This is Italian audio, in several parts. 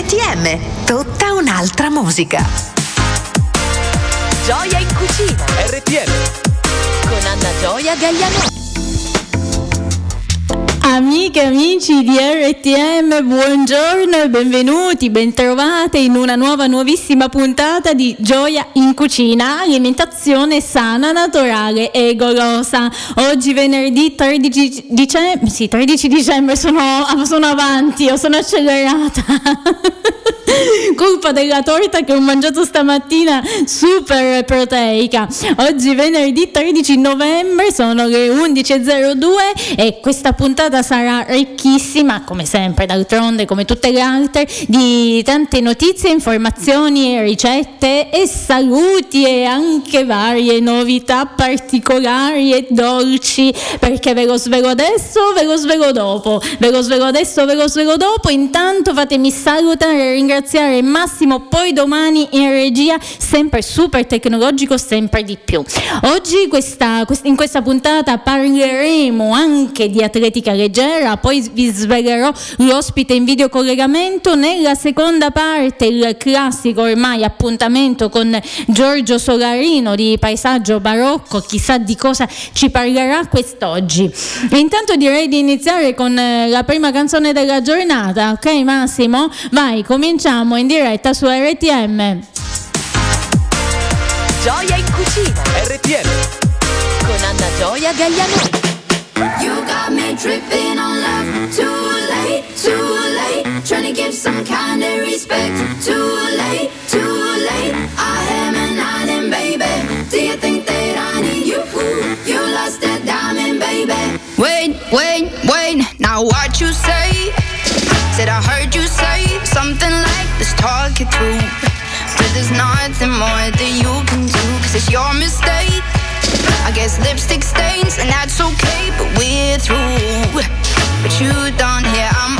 RTM, tutta un'altra musica. Gioia in cucina. RTM. Con Anna Gioia Gagliano. Amiche e amici di RTM, buongiorno e benvenuti, bentrovate in una nuova, nuovissima puntata di Gioia in Cucina, alimentazione sana, naturale e golosa. Oggi venerdì 13 dicembre, sì 13 dicembre sono, sono avanti, sono accelerata. Colpa della torta che ho mangiato stamattina, super proteica. Oggi venerdì 13 novembre, sono le 11.02 e questa puntata sarà ricchissima, come sempre, d'altronde, come tutte le altre, di tante notizie, informazioni, ricette e saluti e anche varie novità particolari e dolci, perché ve lo svelo adesso, ve lo svelo dopo, ve lo svelo adesso, ve lo svelo dopo. Intanto fatemi salutare e ringraziare Massimo, poi domani in regia, sempre super tecnologico, sempre di più. Oggi questa, in questa puntata parleremo anche di atletica leggera, poi vi svelerò l'ospite in video collegamento. Nella seconda parte il classico ormai appuntamento con Giorgio Solarino di Paesaggio Barocco, chissà di cosa ci parlerà quest'oggi. Intanto direi di iniziare con eh, la prima canzone della giornata, ok Massimo? Vai, cominciamo in diretta su RTM. Gioia in cucina. RTM. Con Anna Gioia Gagliano. You got me tripping on love. Too late, too late. Trying to give some kind of respect. Too late, too late. I am an island, baby. Do you think that I need you? You lost that diamond, baby. Wait, wait, wait. Now what you say? Said I heard you say something like let's talk it through. But there's nothing more that you can do, cause it's your mistake. I guess lipstick stains, and that's okay, but we're through. But you don't hear, I'm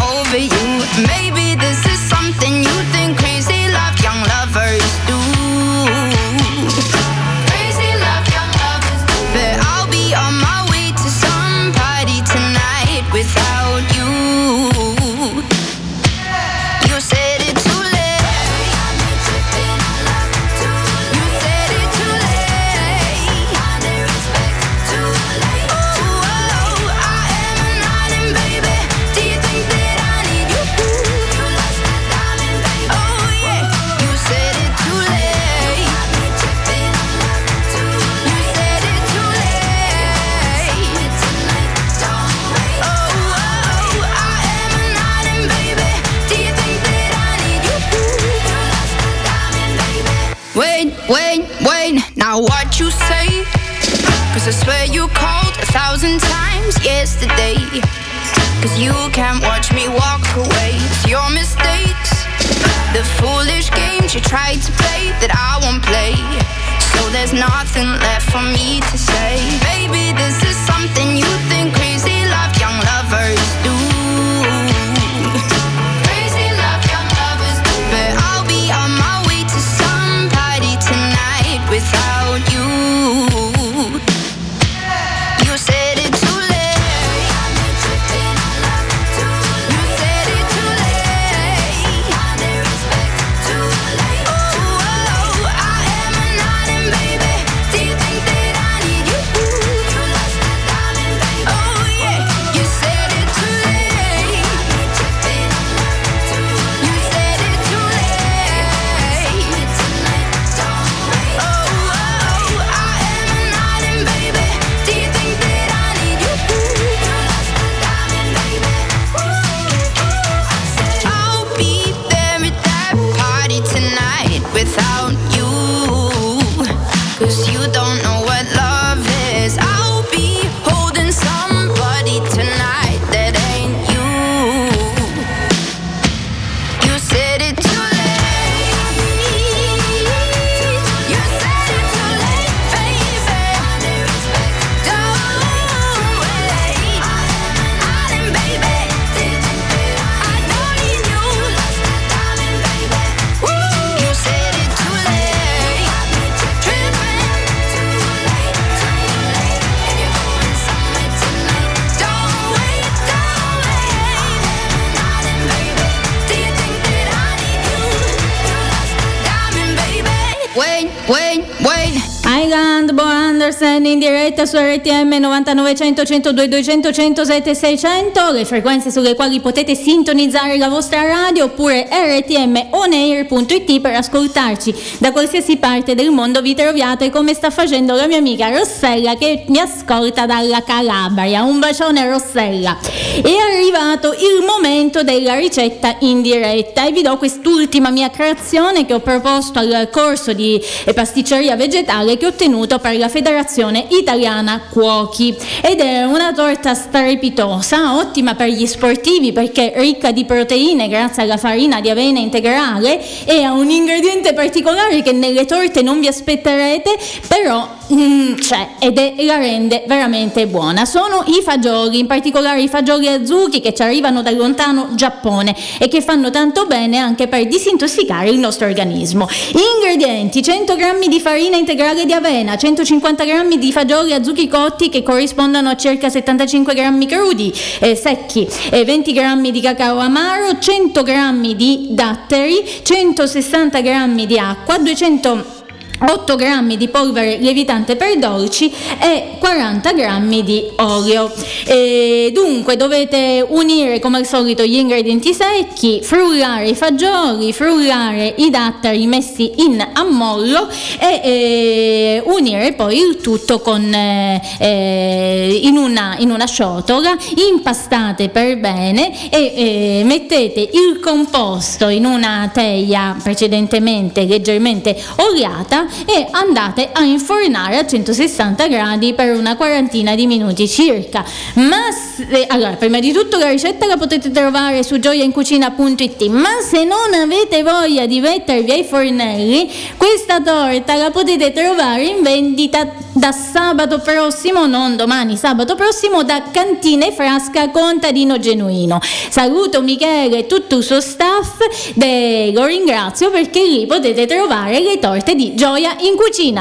in diretta su RTM 9900 102 200 107 600, le frequenze sulle quali potete sintonizzare la vostra radio oppure rtmonair.it per ascoltarci da qualsiasi parte del mondo vi troviate come sta facendo la mia amica Rossella che mi ascolta dalla Calabria. Un bacione Rossella. È arrivato il momento della ricetta in diretta e vi do quest'ultima mia creazione che ho proposto al corso di pasticceria vegetale che ho ottenuto per la Federazione Italiana Cuochi ed è una torta strepitosa, ottima per gli sportivi perché ricca di proteine grazie alla farina di avena integrale e ha un ingrediente particolare che nelle torte non vi aspetterete, però mm, c'è ed è, la rende veramente buona. Sono i fagioli, in particolare i fagioli azuchi che ci arrivano dal lontano Giappone e che fanno tanto bene anche per disintossicare il nostro organismo. Ingredienti: 100 g di farina integrale di avena, 150 g di fagioli azuchi cotti che corrispondono a circa 75 g crudi eh, secchi, eh, 20 g di cacao amaro, 100 g di datteri, 160 g di acqua, 200 8 g di polvere lievitante per dolci e 40 g di olio. E dunque dovete unire come al solito gli ingredienti secchi, frullare i fagioli, frullare i datteri messi in ammollo e, e unire poi il tutto con, eh, eh in, una, in, una, ciotola, impastate per bene e eh, mettete il composto in una teglia precedentemente leggermente oliata e andate a infornare a 160 gradi per una quarantina di minuti circa. Ma se, allora, prima di tutto la ricetta la potete trovare su gioiaincucina.it, ma se non avete voglia di mettervi ai fornelli, questa torta la potete trovare in vendita da sabato prossimo, non domani, sabato prossimo da Cantine Frasca Contadino Genuino. Saluto Michele e tutto il suo staff, de, lo ringrazio perché lì potete trovare le torte di Gioia Gioia in cucina.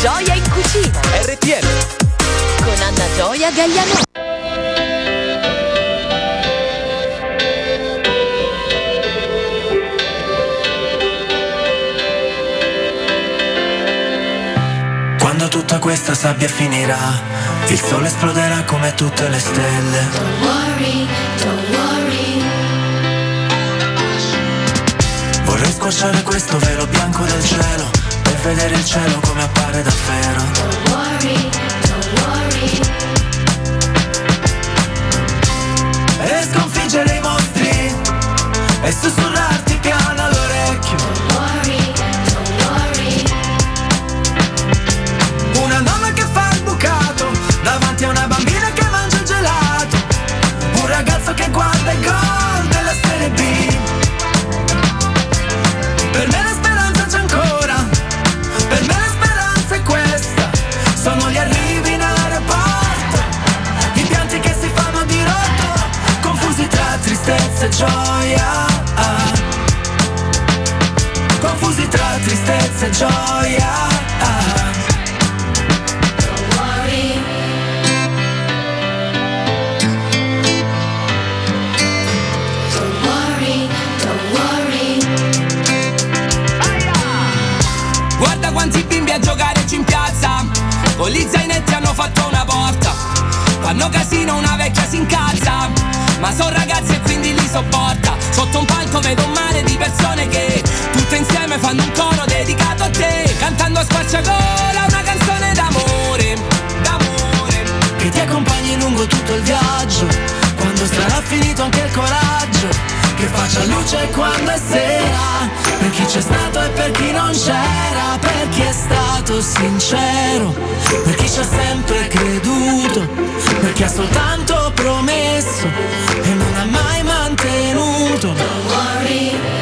Gioia in cucina. RTL. Con Anna Gioia Gagliano. Quando tutta questa sabbia finirà, il sole esploderà come tutte le stelle. Don't worry, don't worry. Vorrei squarciare questo velo bianco del cielo Per vedere il cielo come appare davvero Don't worry, don't worry. E sconfiggere i mostri E sussurrarti piano gioia. Confusi tra tristezza e gioia. Con gli zainetti hanno fatto una porta. Fanno casino, una vecchia si incazza Ma sono ragazzi e quindi li sopporta. Sotto un palco vedo un mare di persone che Tutte insieme fanno un coro dedicato a te. Cantando a squarciagola una canzone d'amore D'amore. Che ti accompagni lungo tutto il viaggio. Quando sarà finito anche il coraggio faccia luce quando è sera. Per chi c'è stato e per chi non c'era Per chi è stato sincero. Per chi ci ha sempre creduto Per chi ha soltanto promesso E non ha mai mantenuto. Don't worry.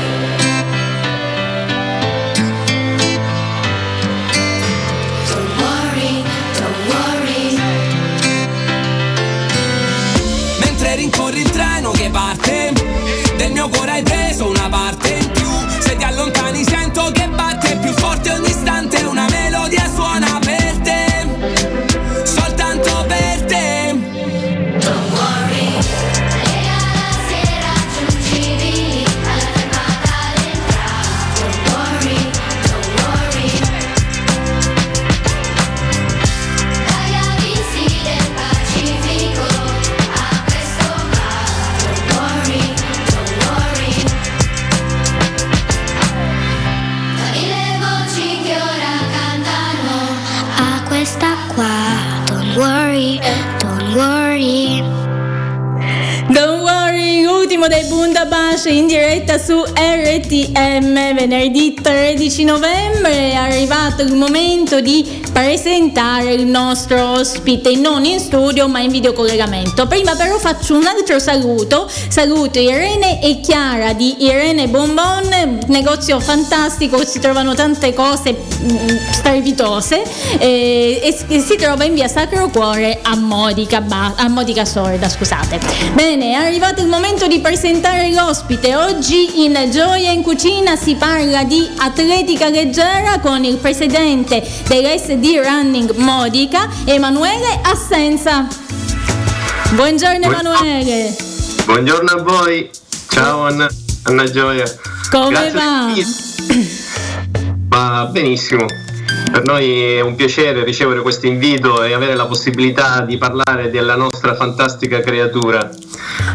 Parte mio cuore hai preso është indirekt su e RTM venerdì 13 novembre è arrivato il momento di presentare il nostro ospite non in studio ma in videocollegamento. Prima però faccio un altro saluto, saluto Irene e Chiara di Irene Bonbon, negozio fantastico, si trovano tante cose mm, strepitose eh, e si trova in via Sacro Cuore a Modica, a Modica Sorda, scusate. Bene, è arrivato il momento di presentare l'ospite. Oggi in Gioia in Cucina si parla di atletica leggera con il presidente dell'SD Running Modica, Emanuele Assenza. Buongiorno Emanuele. Buongiorno a voi. Ciao Anna, Anna Gioia. Come va? Va benissimo. Per noi è un piacere ricevere questo invito e avere la possibilità di parlare della nostra fantastica creatura,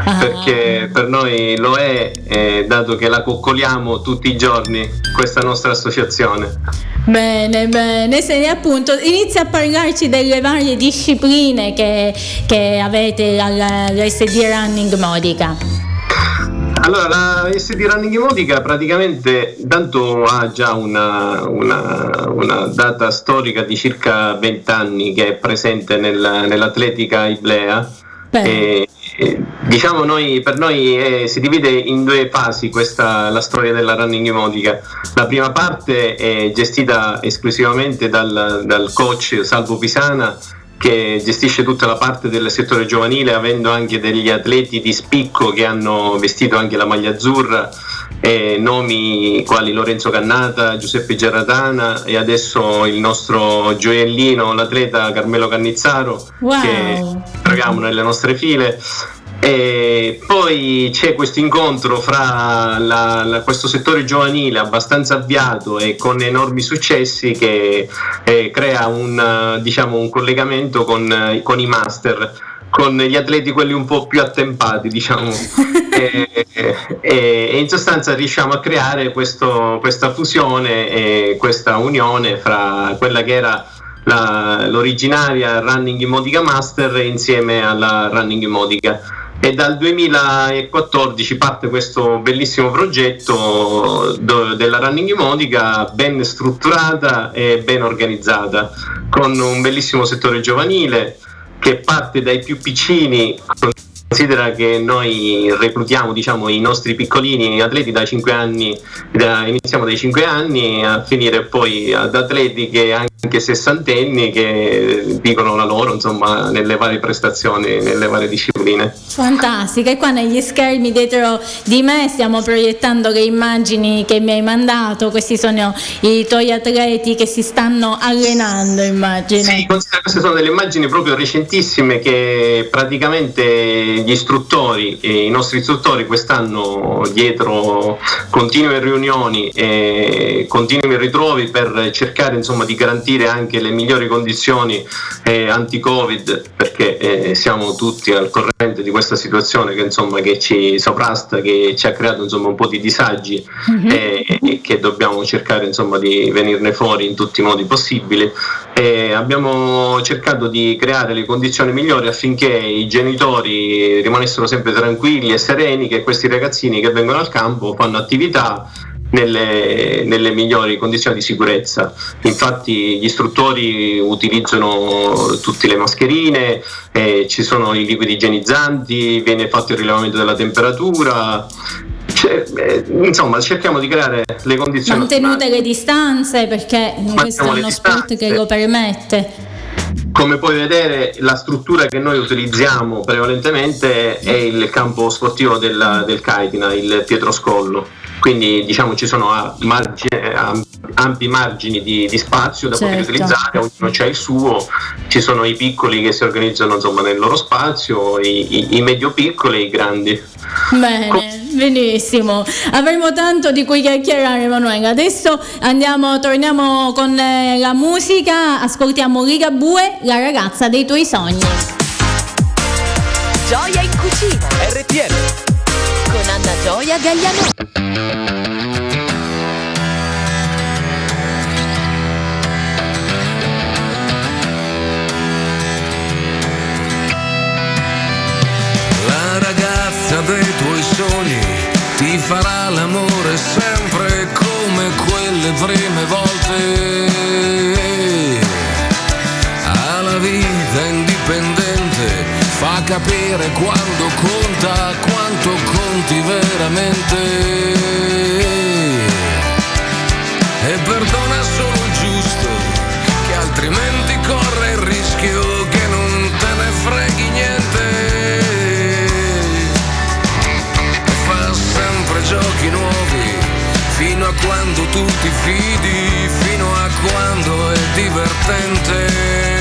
ah. perché per noi lo è, eh, dato che la coccoliamo tutti i giorni, questa nostra associazione. Bene, bene, se appunto inizia a parlarci delle varie discipline che, che avete all'SD Running Modica. Allora, la SD Running Emotica praticamente tanto ha già una, una, una, data storica di circa 20 anni che è presente nel, nell'atletica iblea. E, e, diciamo noi, per noi è, si divide in due fasi questa, la storia della running emotica. La prima parte è gestita esclusivamente dal, dal coach Salvo Pisana che gestisce tutta la parte del settore giovanile avendo anche degli atleti di spicco che hanno vestito anche la maglia azzurra eh, nomi quali Lorenzo Cannata, Giuseppe Gerratana e adesso il nostro gioiellino, l'atleta Carmelo Cannizzaro wow. che troviamo nelle nostre file e poi c'è questo incontro fra la, la, questo settore giovanile abbastanza avviato e con enormi successi che eh, crea un, diciamo, un collegamento con, con, i master, con gli atleti quelli un po' più attempati, diciamo. e, e, e, in sostanza riusciamo a creare questo, questa fusione e questa unione fra quella che era la, l'originaria Running Modica Master insieme alla Running Modica e dal 2014 parte questo bellissimo progetto della Running Modica ben strutturata e ben organizzata con un bellissimo settore giovanile che parte dai più piccini Considera che noi reclutiamo diciamo, i nostri piccolini atleti da 5 anni, da, iniziamo dai 5 anni a finire poi ad atleti che anche sessantenni che dicono la loro insomma, nelle varie prestazioni, nelle varie discipline. Fantastica, e qua negli schermi dietro di me stiamo proiettando le immagini che mi hai mandato, questi sono i tuoi atleti che si stanno allenando immagino. Sì, queste sono delle immagini proprio recentissime che praticamente gli istruttori, i nostri istruttori quest'anno dietro continue riunioni e continui ritrovi per cercare insomma, di garantire anche le migliori condizioni eh, anti-Covid perché eh, siamo tutti al corrente di questa situazione che, insomma, che ci sovrasta, che ci ha creato insomma, un po' di disagi mm-hmm. e, e, che dobbiamo cercare insomma, di venirne fuori in tutti i modi possibili. E abbiamo cercato di creare le condizioni migliori affinché i genitori rimanessero sempre tranquilli e sereni che questi ragazzini che vengono al campo fanno attività nelle, nelle, migliori condizioni di sicurezza. Infatti gli istruttori utilizzano tutte le mascherine, eh, ci sono i liquidi igienizzanti, viene fatto il rilevamento della temperatura. Cioè, eh, insomma, cerchiamo di creare le condizioni. Mantenute le distanze perché questo è uno sport che lo permette. Come puoi vedere la struttura che noi utilizziamo prevalentemente è il campo sportivo del, del Caitina, il Pietroscollo, quindi diciamo ci sono margine, ampi margini di, di spazio da certo. poter utilizzare, ognuno c'è il suo, ci sono i piccoli che si organizzano insomma, nel loro spazio, i, i, i medio piccoli e i grandi. Bene, Com- benissimo. Avremo tanto di cui chiacchierare Emanuele. Adesso andiamo, torniamo con eh, la musica, ascoltiamo Liga Bue, la ragazza dei tuoi sogni. Gioia in cucina. RTL. Con Anna Gioia Gagliano. sogni ti farà l'amore sempre come quelle prime volte. Alla vita indipendente fa capire quando conta, quanto conti veramente. Quando tu ti fidi, fino a quando è divertente.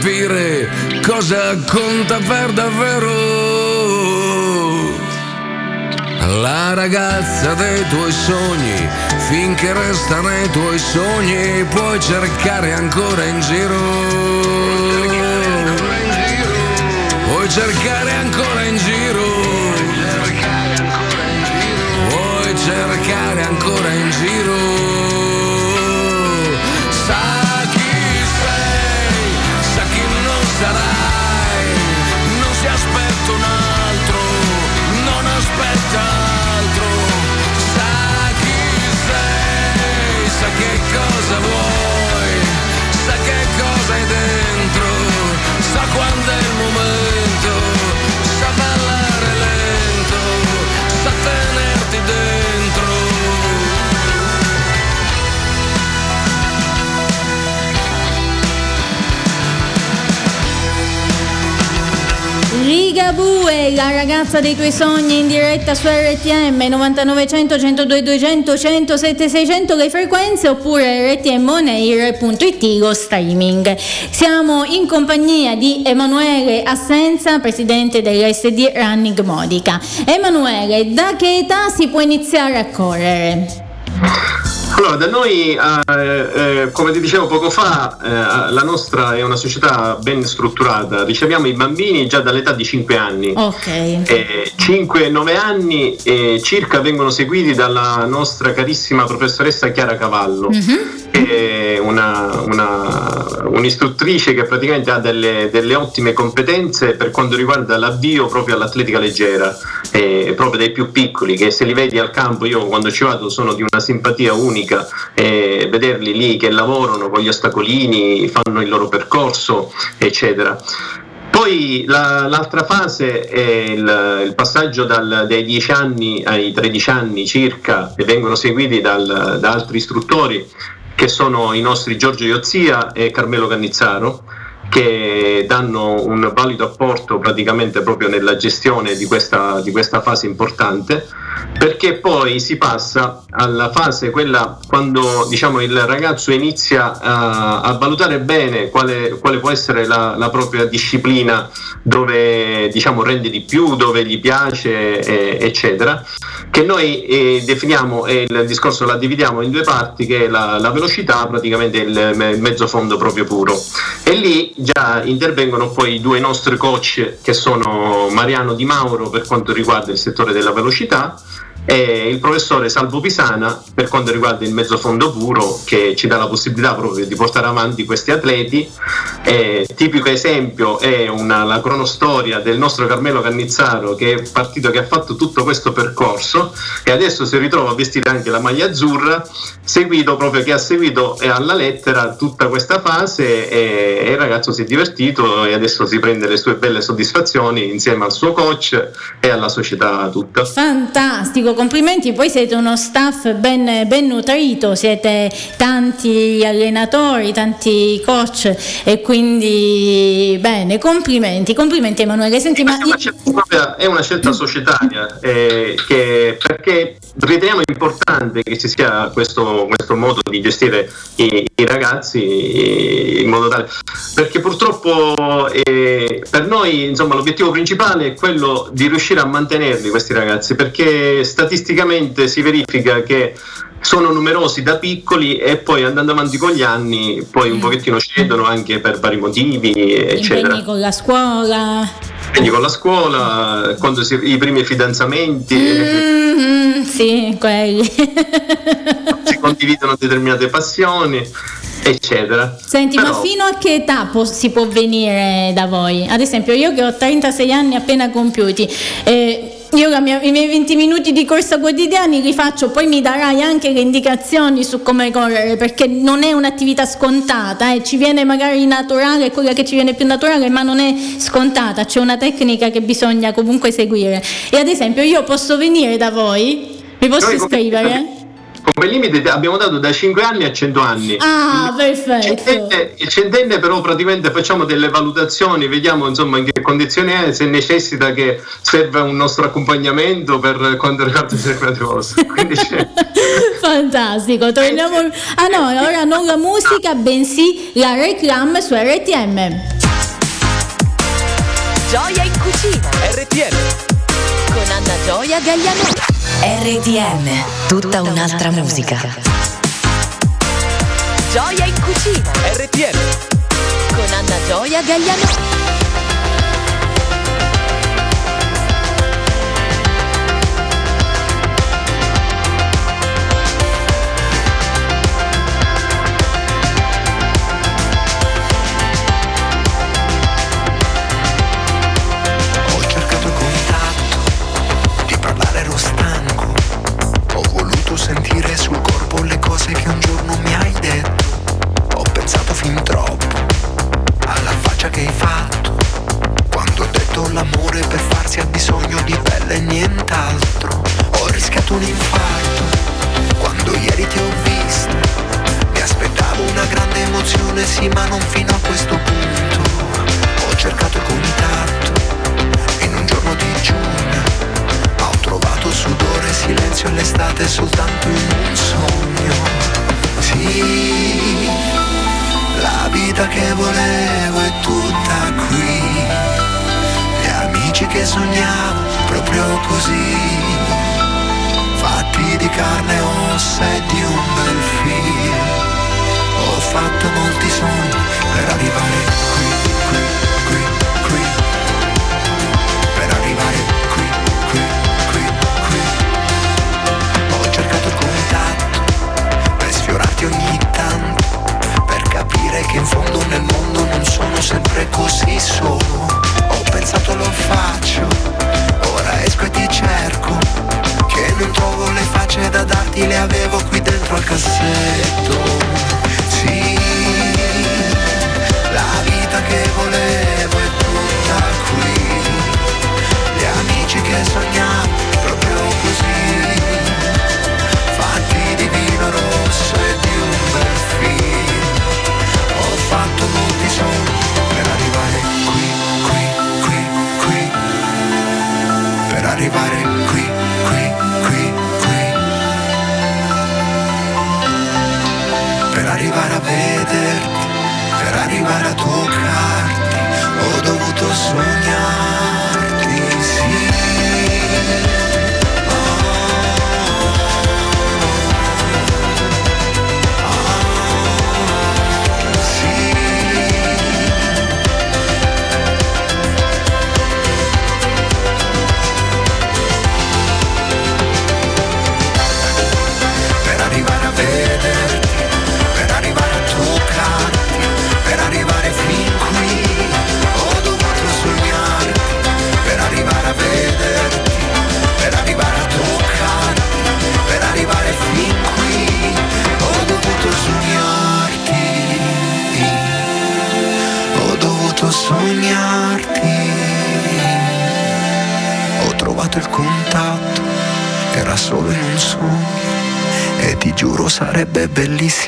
Capire cosa conta per ragazza dei tuoi sogni in diretta su RTM 9900 102 200 107 600 le frequenze oppure rtmoneir.it lo streaming. Siamo in compagnia di Emanuele Assenza, presidente dell'SD Running Modica. Emanuele, da che età si può iniziare a correre? Allora, da noi, eh, eh, come ti dicevo poco fa, eh, la nostra è una società ben strutturata, riceviamo i bambini già dall'età di 5 anni. Ok. Eh, 5-9 anni circa vengono seguiti dalla nostra carissima professoressa Chiara Cavallo, che è una, una- un'istruttrice che praticamente ha delle, delle ottime competenze per quanto riguarda l'avvio proprio all'atletica leggera, proprio dai più piccoli, che se li vedi al campo, io quando ci vado sono di una simpatia unica, eh, vederli lì che lavorano con gli ostacolini, fanno il loro percorso, eccetera. Poi la- l'altra fase è il, il passaggio dal- dai 10 anni ai 13 anni circa e vengono seguiti dal- da altri istruttori che sono i nostri Giorgio Iozia e Carmelo Cannizzaro che danno un valido apporto praticamente proprio nella gestione di questa, di questa fase importante perché poi si passa alla fase quella quando diciamo, il ragazzo inizia a, a valutare bene quale, quale può essere la, la, propria disciplina dove diciamo, rende di più, dove gli piace, eh, eccetera, che noi eh, definiamo e il discorso la dividiamo in due parti, che è la, la velocità, praticamente il mezzo fondo proprio puro. E lì già intervengono poi i due nostri coach che sono Mariano Di Mauro per quanto riguarda il settore della velocità e il professore Salvo Pisana per quanto riguarda il mezzo fondo puro che ci dà la possibilità proprio di portare avanti questi atleti. E, tipico esempio è una, la cronostoria del nostro Carmelo Cannizzaro che è partito che ha fatto tutto questo percorso e adesso si ritrova a vestire anche la maglia azzurra, seguito proprio che ha seguito alla lettera tutta questa fase e, e il ragazzo si è divertito e adesso si prende le sue belle soddisfazioni insieme al suo coach e alla società tutta. Fantastico, complimenti, poi siete uno staff ben, ben nutrito, siete tanti allenatori, tanti coach e quindi bene, complimenti, complimenti Emanuele. Senti, ma... è, una scelta, è una scelta societaria eh, che, perché riteniamo importante che ci sia questo, questo modo di gestire i, i, ragazzi in modo tale perché purtroppo eh, per noi insomma, l'obiettivo principale è quello di riuscire a mantenerli questi ragazzi perché statisticamente si verifica che sono numerosi da piccoli e poi andando avanti con gli anni poi un mm. pochettino cedono anche per vari motivi eccetera impegni con la scuola impegni con la scuola quando si, i primi fidanzamenti mm-hmm, sì quelli si condividono determinate passioni eccetera. Senti, Però... ma fino a che età po- si può venire da voi? Ad esempio, io che ho 36 anni appena compiuti, eh, io mia, i miei 20 minuti di corsa quotidiani li faccio, poi mi darai anche le indicazioni su come correre, perché non è un'attività scontata, eh. ci viene magari naturale, quella che ci viene più naturale, ma non è scontata, c'è una tecnica che bisogna comunque seguire. E ad esempio io posso venire da voi, mi posso iscrivere? Come limite abbiamo dato da 5 anni a 100 anni. Ah, perfetto. Centenne, il centenne però praticamente facciamo delle valutazioni, vediamo insomma in che condizioni è, se necessita che serve un nostro accompagnamento per quanto riguarda determinate cose. Fantastico, torniamo... Ah no, ora non la musica, bensì la reclam su RTM. Gioia in cucina. RTM. Con Anna Gioia Gagliano. RTM, tutta un'altra musica. Gioia in cucina. RTM. Con Anna Gioia Gagliano.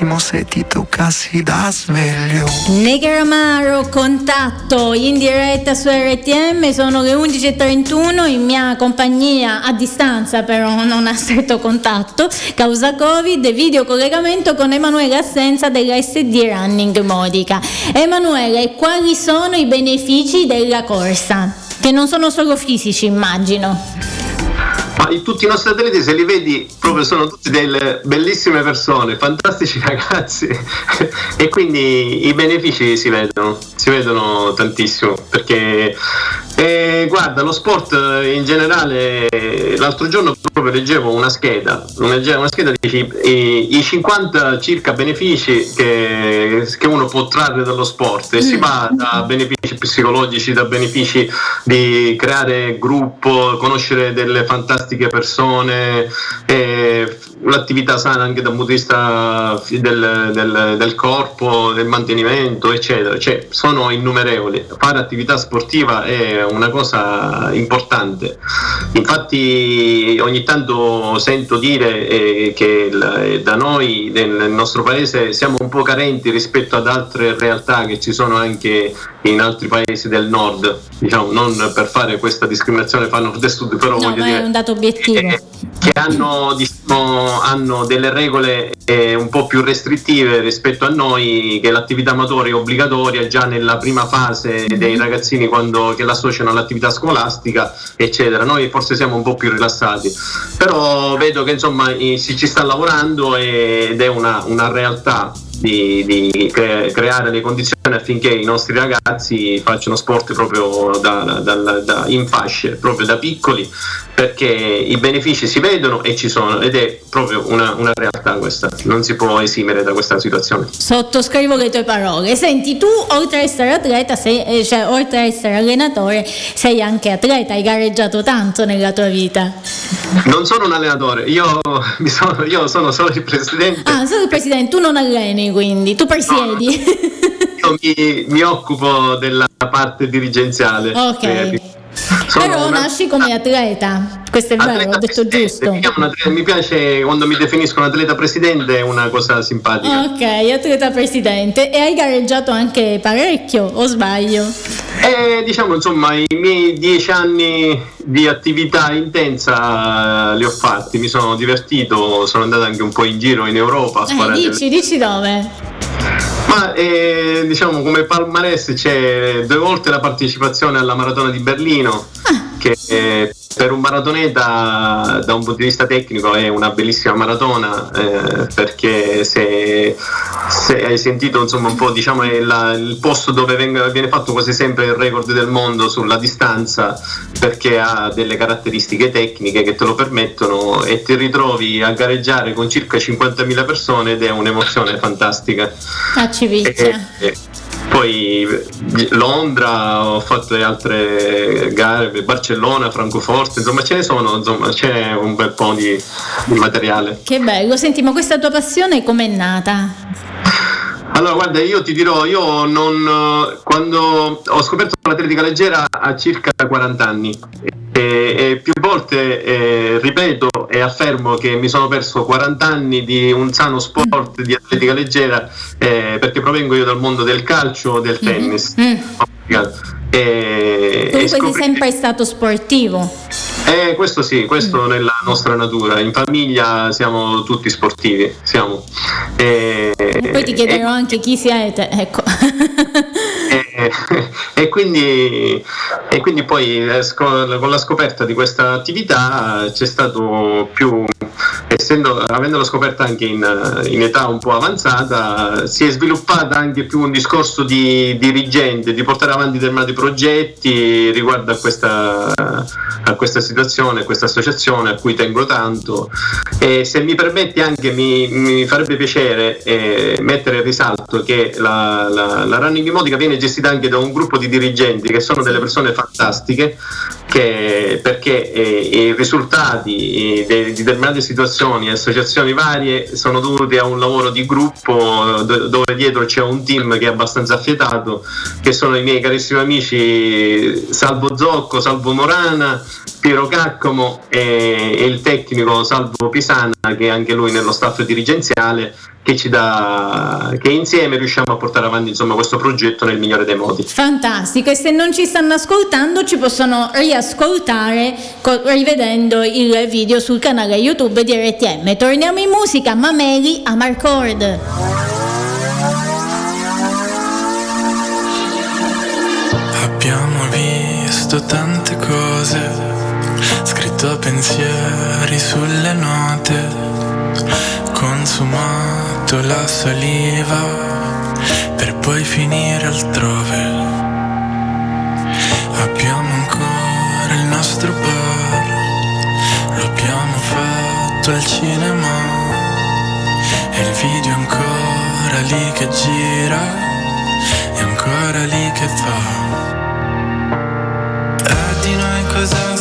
Bellissimo se ti toccassi da sveglio. Negramaro, contatto in diretta su RTM, sono le 11.31 in mia compagnia a distanza però non a stretto contatto, causa Covid, video collegamento con Emanuele Assenza della SD Running Modica. Emanuele, quali sono i benefici della corsa? Che non sono solo fisici, immagino. I- tutti i nostri atleti, se li vedi, proprio sono tutti delle bellissime persone, fantastici ragazzi. e quindi i benefici si vedono, si vedono tantissimo. Perché eh, guarda, lo sport eh, in generale, l'altro giorno proprio leggevo una scheda, una, una scheda di i, i 50 circa benefici che, che uno può trarre dallo sport. E si va da benefici psicologici, da benefici di creare gruppo, conoscere delle fantastiche persone, eh, l'attività sana anche dal punto di vista del, del- del corpo, del mantenimento, eccetera. Cioè, sono innumerevoli. Fare attività sportiva è una cosa importante. Infatti ogni tanto sento dire eh, che il- eh, da noi nel nostro paese siamo un po' carenti rispetto ad altre realtà che ci sono anche in altri paesi del nord, diciamo, non per fare questa discriminazione fra nord e sud, però No, voglio dire è un dato obiettivo. che hanno, diciamo, hanno delle regole eh, un po' più restrittive rispetto a noi, che l'attività amatoriale è obbligatoria già nella prima fase dei ragazzini quando, che l'associano all'attività scolastica, eccetera. Noi forse siamo un po' più rilassati, però vedo che insomma si ci sta lavorando ed è una, una realtà. Di, di cre- creare le condizioni affinché i nostri ragazzi facciano sport proprio da, da- da- in fasce, proprio da piccoli, perché i benefici si vedono e ci sono ed è proprio una, una realtà questa, non si può esimere da questa situazione. Sottoscrivo le tue parole. Senti, tu oltre a essere atleta, sei, eh, cioè oltre a essere allenatore, sei anche atleta, hai gareggiato tanto nella tua vita. Non sono un allenatore, io, mi sono, io sono solo il presidente, Ah, sei il presidente, tu non alleni quindi, tu presiedi. io mi, mi occupo della parte dirigenziale. Ok. Eh, sono Però una- nasci come atleta, questo è vero, Atleta ho detto giusto. mi piace quando mi definiscono atleta presidente, è una cosa simpatica. Ok, atleta presidente. E hai gareggiato anche parecchio, o sbaglio? E diciamo insomma i miei dieci anni di attività intensa eh, li ho fatti, mi sono divertito, sono andato anche un po' in giro in Europa a Eh, dici, dici dove? Ma eh, diciamo come palmarès c'è due volte la partecipazione alla maratona di Berlino, che eh, per un maratoneta da un punto di vista tecnico è una bellissima maratona, eh, perché se, se hai sentito insomma un po' diciamo è la- il posto dove venga- viene fatto quasi sempre il record del mondo sulla distanza, perché ha delle caratteristiche tecniche che te lo permettono e ti ritrovi a gareggiare con circa 50.000 persone ed è un'emozione fantastica. A Civiccia. E- e poi eh, Londra, ho fatto le altre gare, Barcellona, Francoforte, insomma ce ne sono, insomma c'è un bel po' di, di materiale. Che bello, senti, ma questa tua passione com'è nata? Allora, guarda, io ti dirò, io non, eh, quando ho scoperto l'atletica leggera a circa 40 anni e, e più volte eh, ripeto e affermo che mi sono perso 40 anni di un sano sport di atletica leggera eh, perché provengo io dal mondo del calcio, del tennis. Mm. E, e Comunque sei scopri- sempre stato sportivo. Eh, questo sì, questo nella nostra natura. In famiglia siamo tutti sportivi. Siamo. Eh, Poi ti chiederò anche chi siete, ecco. e, e quindi, e quindi poi eh, con la scoperta di questa attività c'è stato più, essendo, avendola scoperta anche in, in età un po' avanzata, si è sviluppata anche più un discorso di dirigente, di portare avanti determinati progetti riguardo a questa, a questa situazione, a questa associazione a cui tengo tanto. E se mi permetti anche mi, mi farebbe piacere eh, mettere in risalto che la, la, la Running Emotica viene gestita anche da un gruppo di dirigenti che sono delle persone fantastiche che, perché eh, i risultati eh, di determinate situazioni e associazioni varie sono dovuti a un lavoro di gruppo do- dove dietro c'è un team che è abbastanza affiatato che sono i miei carissimi amici Salvo Zocco, Salvo Morana Piero Caccomo e, e il tecnico Salvo Pisana che è anche lui nello staff dirigenziale che ci dà che insieme riusciamo a portare avanti insomma, questo progetto nel migliore dei modi. Fantastico, e se non ci stanno ascoltando ci possono riascoltare co- rivedendo il video sul canale YouTube di RTM. Torniamo in musica, Mameli a Marcord. Abbiamo visto tante cose, scritto pensieri sulle note, consumato la saliva per poi finire altrove. Abbiamo ancora il nostro bar, lo abbiamo fatto al cinema e il video è ancora lì che gira è ancora lì che fa. E di noi cosa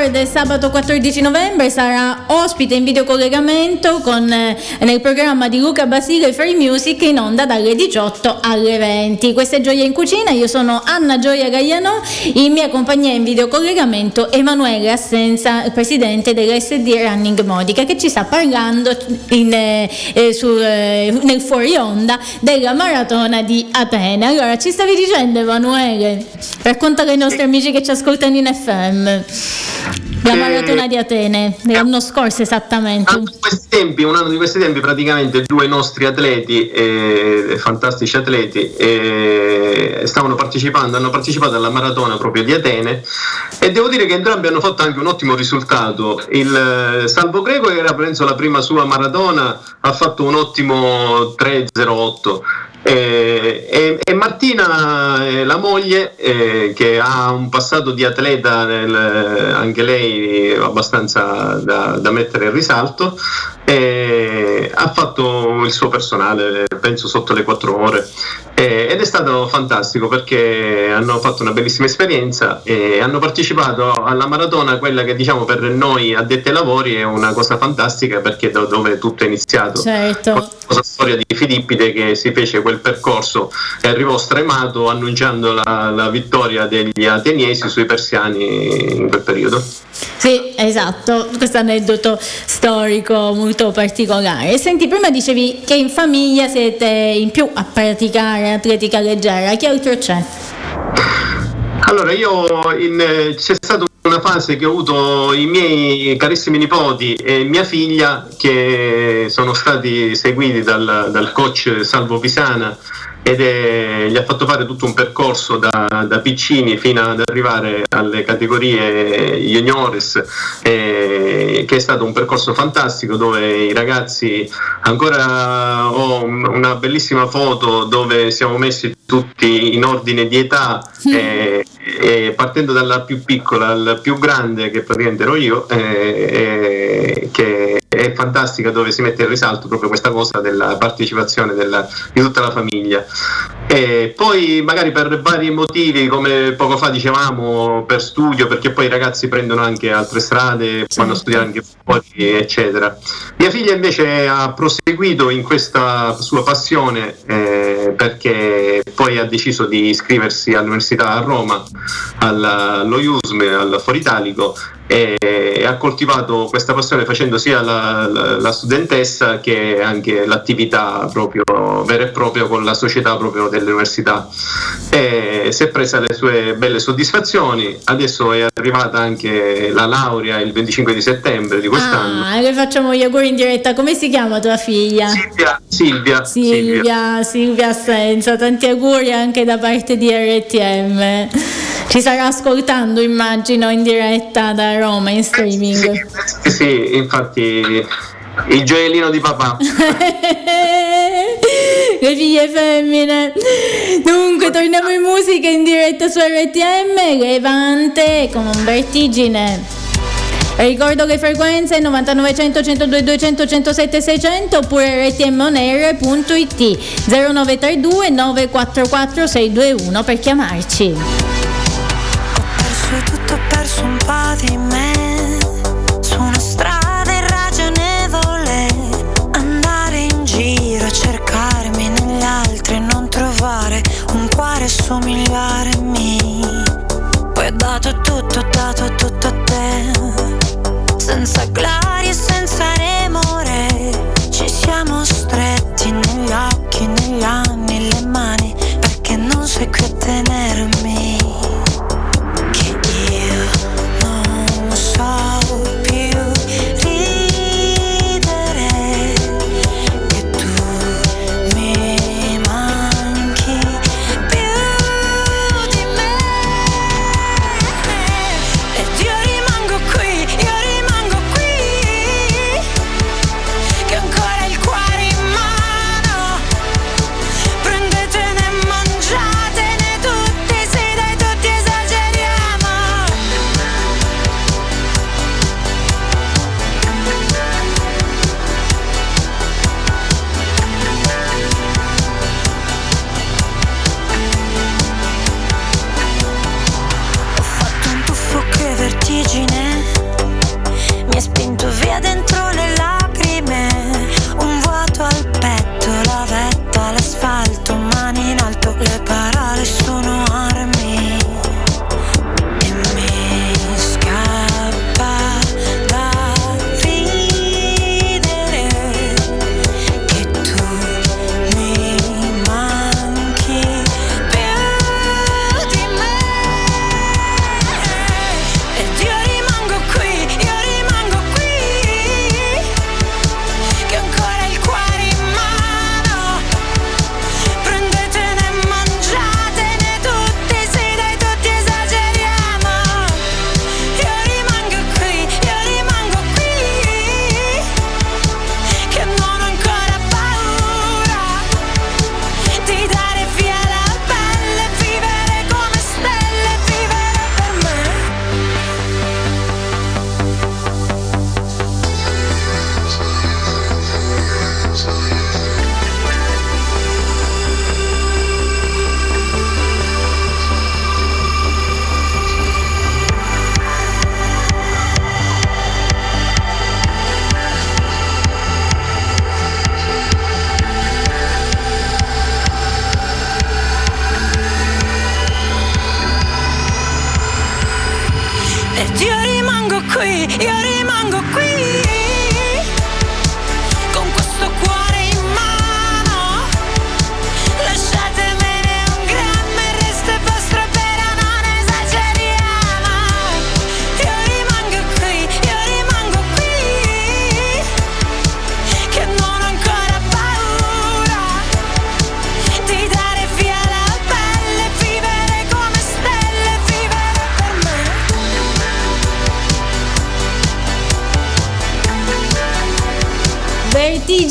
Hardcore del sabato 14 novembre sarà ospite in videocollegamento con, eh, nel programma di Luca Basile Free Music in onda dalle 18 alle 20. Questa è Gioia in Cucina, io sono Anna Gioia Gagliano, in mia compagnia in videocollegamento Emanuele Assenza, presidente dell'SD Running Modica, che ci sta parlando in, eh, eh, su, eh, nel fuori onda della maratona di Atene. Allora, ci stavi dicendo Emanuele? Racconta ai nostri amici che ci ascoltano in FM. La Eh, maratona di Atene, dell'anno scorso esattamente. Anno tempi, un anno di questi tempi, praticamente due nostri atleti, eh, fantastici atleti, eh, stavano partecipando, hanno partecipato alla maratona proprio di Atene e devo dire che entrambi hanno fatto anche un ottimo risultato. Il eh, Salvo Greco, che era penso la prima sua maratona, ha fatto un ottimo 3.08. Eh, e, e Martina, eh, la moglie, eh, che ha un passato di atleta, nel- anche lei abbastanza da, da mettere in risalto, eh, ha fatto il suo personale, penso sotto le 4 ore. Eh, ed è stato fantastico perché hanno fatto una bellissima esperienza e hanno partecipato alla maratona, quella che diciamo per noi addetti ai lavori è una cosa fantastica perché da dove tutto è iniziato Certo. la storia di Filippide che si fece quel percorso e arrivò stremato annunciando la, la vittoria degli ateniesi sui persiani in quel periodo. Sì, esatto, questo aneddoto storico molto particolare. Senti, prima dicevi che in famiglia siete in più a praticare atletica leggera, chi altro c'è? Allora, io in- eh, c'è stata una fase che ho avuto i miei carissimi nipoti e mia figlia che sono stati seguiti dal, dal coach Salvo Pisana ed è- gli ha fatto fare tutto un percorso da, da piccini fino ad arrivare alle categorie juniores eh, che è stato un percorso fantastico dove i ragazzi ancora ho un- una bellissima foto dove siamo messi tutti in ordine di età eh, e partendo dalla più piccola al più grande che praticamente ero io eh, eh, che è fantastica dove si mette in risalto proprio questa cosa della partecipazione della- di tutta la famiglia. E poi magari per vari motivi come poco fa dicevamo per studio perché poi i ragazzi prendono anche altre strade vanno a studiare anche fuori eccetera. Mia figlia invece ha proseguito in questa sua passione eh, perché poi ha deciso di iscriversi all'università a Roma alla- allo IUSM al Foro Italico e, e ha coltivato questa passione facendo sia la, la- la studentessa che anche l'attività proprio vera e propria con la società proprio dell'università e si è presa le sue belle soddisfazioni adesso è arrivata anche la laurea il 25 di settembre di quest'anno Ah, le facciamo gli auguri in diretta. Come si chiama tua figlia? Silvia, Silvia, Silvia, Silvia Assenza, tanti auguri anche da parte di RTM. Ci starà ascoltando, immagino, in diretta da Roma in streaming. Sì, sì, infatti il gioiellino di papà Le figlie femmine. Dunque, torniamo in musica in diretta su RTM, Levante con Vertigine. Ricordo le frequenze 9900 102 200 107 600 oppure rtmonair.it 0932 944 621 per chiamarci. Perso tutto, ho perso un po' di me. Su una strada irragionevole. Andare in giro a cercarmi negli altri e non trovare un cuore somigliare a me. Poi ho dato tutto, ho dato tutto a te. Senza gloria e senza remore. Ci siamo stretti negli occhi, negli anni, le mani. Perché non sei qui a tenermi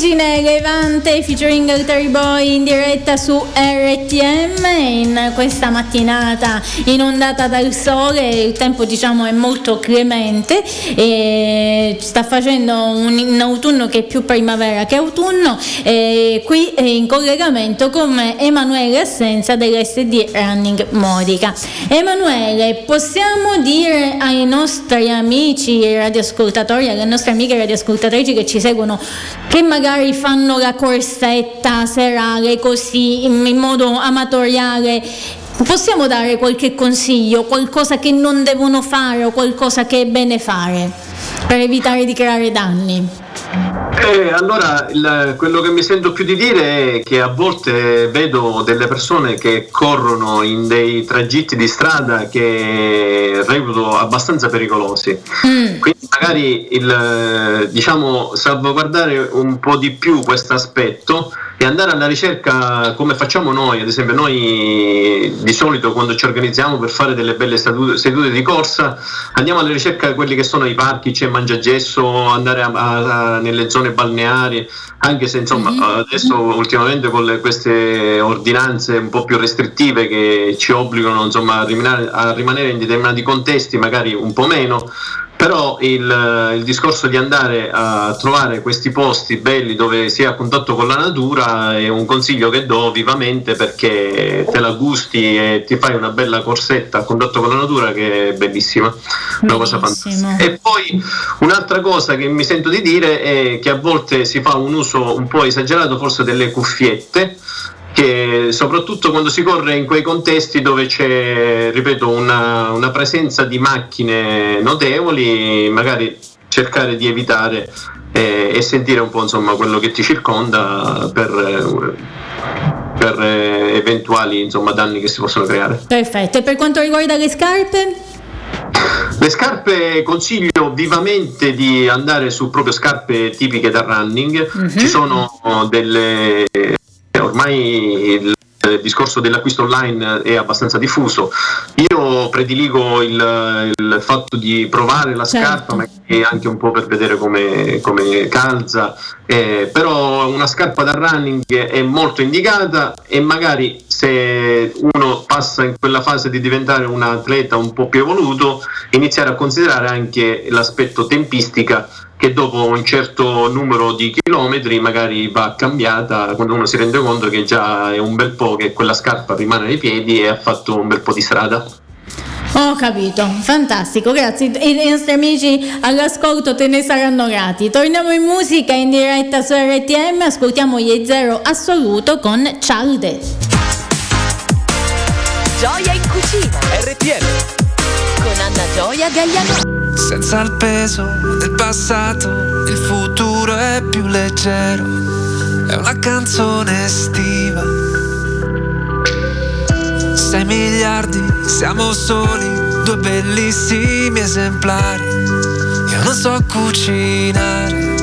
Vertigine Levante featuring Terry Boy in diretta su RTM in questa mattinata inondata dal sole, il tempo diciamo è molto clemente e sta facendo un, un autunno che è più primavera che autunno e qui è in collegamento con Emanuele Assenza dell'SD Running Modica. Emanuele, possiamo dire ai nostri amici radioascoltatori, alle nostre amiche radioascoltatrici che ci seguono che magari fanno la corsetta serale così in modo amatoriale. Possiamo dare qualche consiglio, qualcosa che non devono fare o qualcosa che è bene fare per evitare di creare danni? Eh, allora, il- quello che mi sento più di dire è che a volte vedo delle persone che corrono in dei tragitti di strada che reputo abbastanza pericolosi. Quindi magari il, diciamo, salvaguardare un po' di più questo aspetto e andare alla ricerca come facciamo noi, ad esempio noi di solito quando ci organizziamo per fare delle belle sedute, di corsa andiamo alla ricerca di quelli che sono i parchi, c'è mangiagesso, andare a- a- a- nelle zone balneari, anche se insomma adesso ultimamente con le- queste ordinanze un po' più restrittive che ci obbligano insomma, a, rimanere, a rimanere in determinati contesti, magari un po' meno, però il, il discorso di andare a trovare questi posti belli dove si è a contatto con la natura è un consiglio che do vivamente perché te la gusti e ti fai una bella corsetta a contatto con la natura che è bellissima, una cosa fantastica. E poi un'altra cosa che mi sento di dire è che a volte si fa un uso un po' esagerato forse delle cuffiette che soprattutto quando si corre in quei contesti dove c'è, ripeto, una, una presenza di macchine notevoli, magari cercare di evitare eh, e sentire un po' insomma quello che ti circonda per, eh, per eh, eventuali insomma, danni che si possono creare. Perfetto, e per quanto riguarda le scarpe? Le scarpe consiglio vivamente di andare su proprio scarpe tipiche da running. Ci sono delle ormai il il discorso dell'acquisto online è abbastanza diffuso. Io prediligo il, il fatto di provare la scarpa, magari anche un po' per vedere come, come calza, eh, però una scarpa da running è molto indicata e magari se uno passa in quella fase di diventare un atleta un po' più evoluto, iniziare a considerare anche l'aspetto tempistica che dopo un certo numero di chilometri magari va cambiata quando uno si rende conto che già è un bel po' che quella scarpa rimane nei piedi e ha fatto un bel po' di strada. Ho capito, fantastico, grazie. I, i nostri amici all'ascolto te ne saranno grati. Torniamo in musica in diretta su RTM, ascoltiamo gli Zero Assoluto con Cialde. Gioia in cucina. RTM. Con Anna Gioia Gagliano. Senza il peso del passato, il futuro è più leggero. È una canzone estiva. Sei miliardi, siamo soli, due bellissimi esemplari. Io non so cucinare,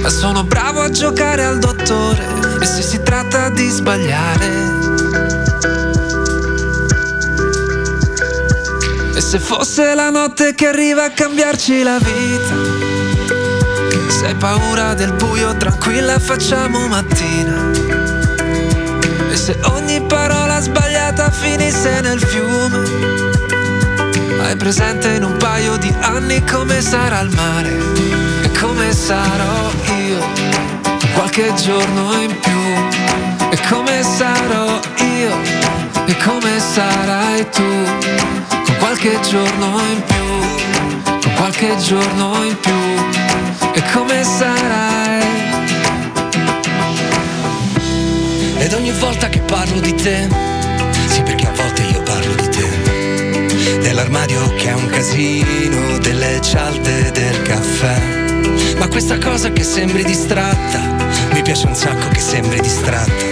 ma sono bravo a giocare al dottore. E se si tratta di sbagliare, se fosse la notte che arriva a cambiarci la vita. Se hai paura del buio tranquilla facciamo mattina. E se ogni parola sbagliata finisse nel fiume. Hai presente in un paio di anni come sarà il mare E come sarò io qualche giorno in più. E come sarò io e come sarai tu qualche giorno in più, qualche giorno in più, e come sarai? Ed ogni volta che parlo di te, sì perché a volte io parlo di te, dell'armadio che è un casino, delle cialde del caffè. Ma questa cosa che sembri distratta, mi piace un sacco che sembri distratta.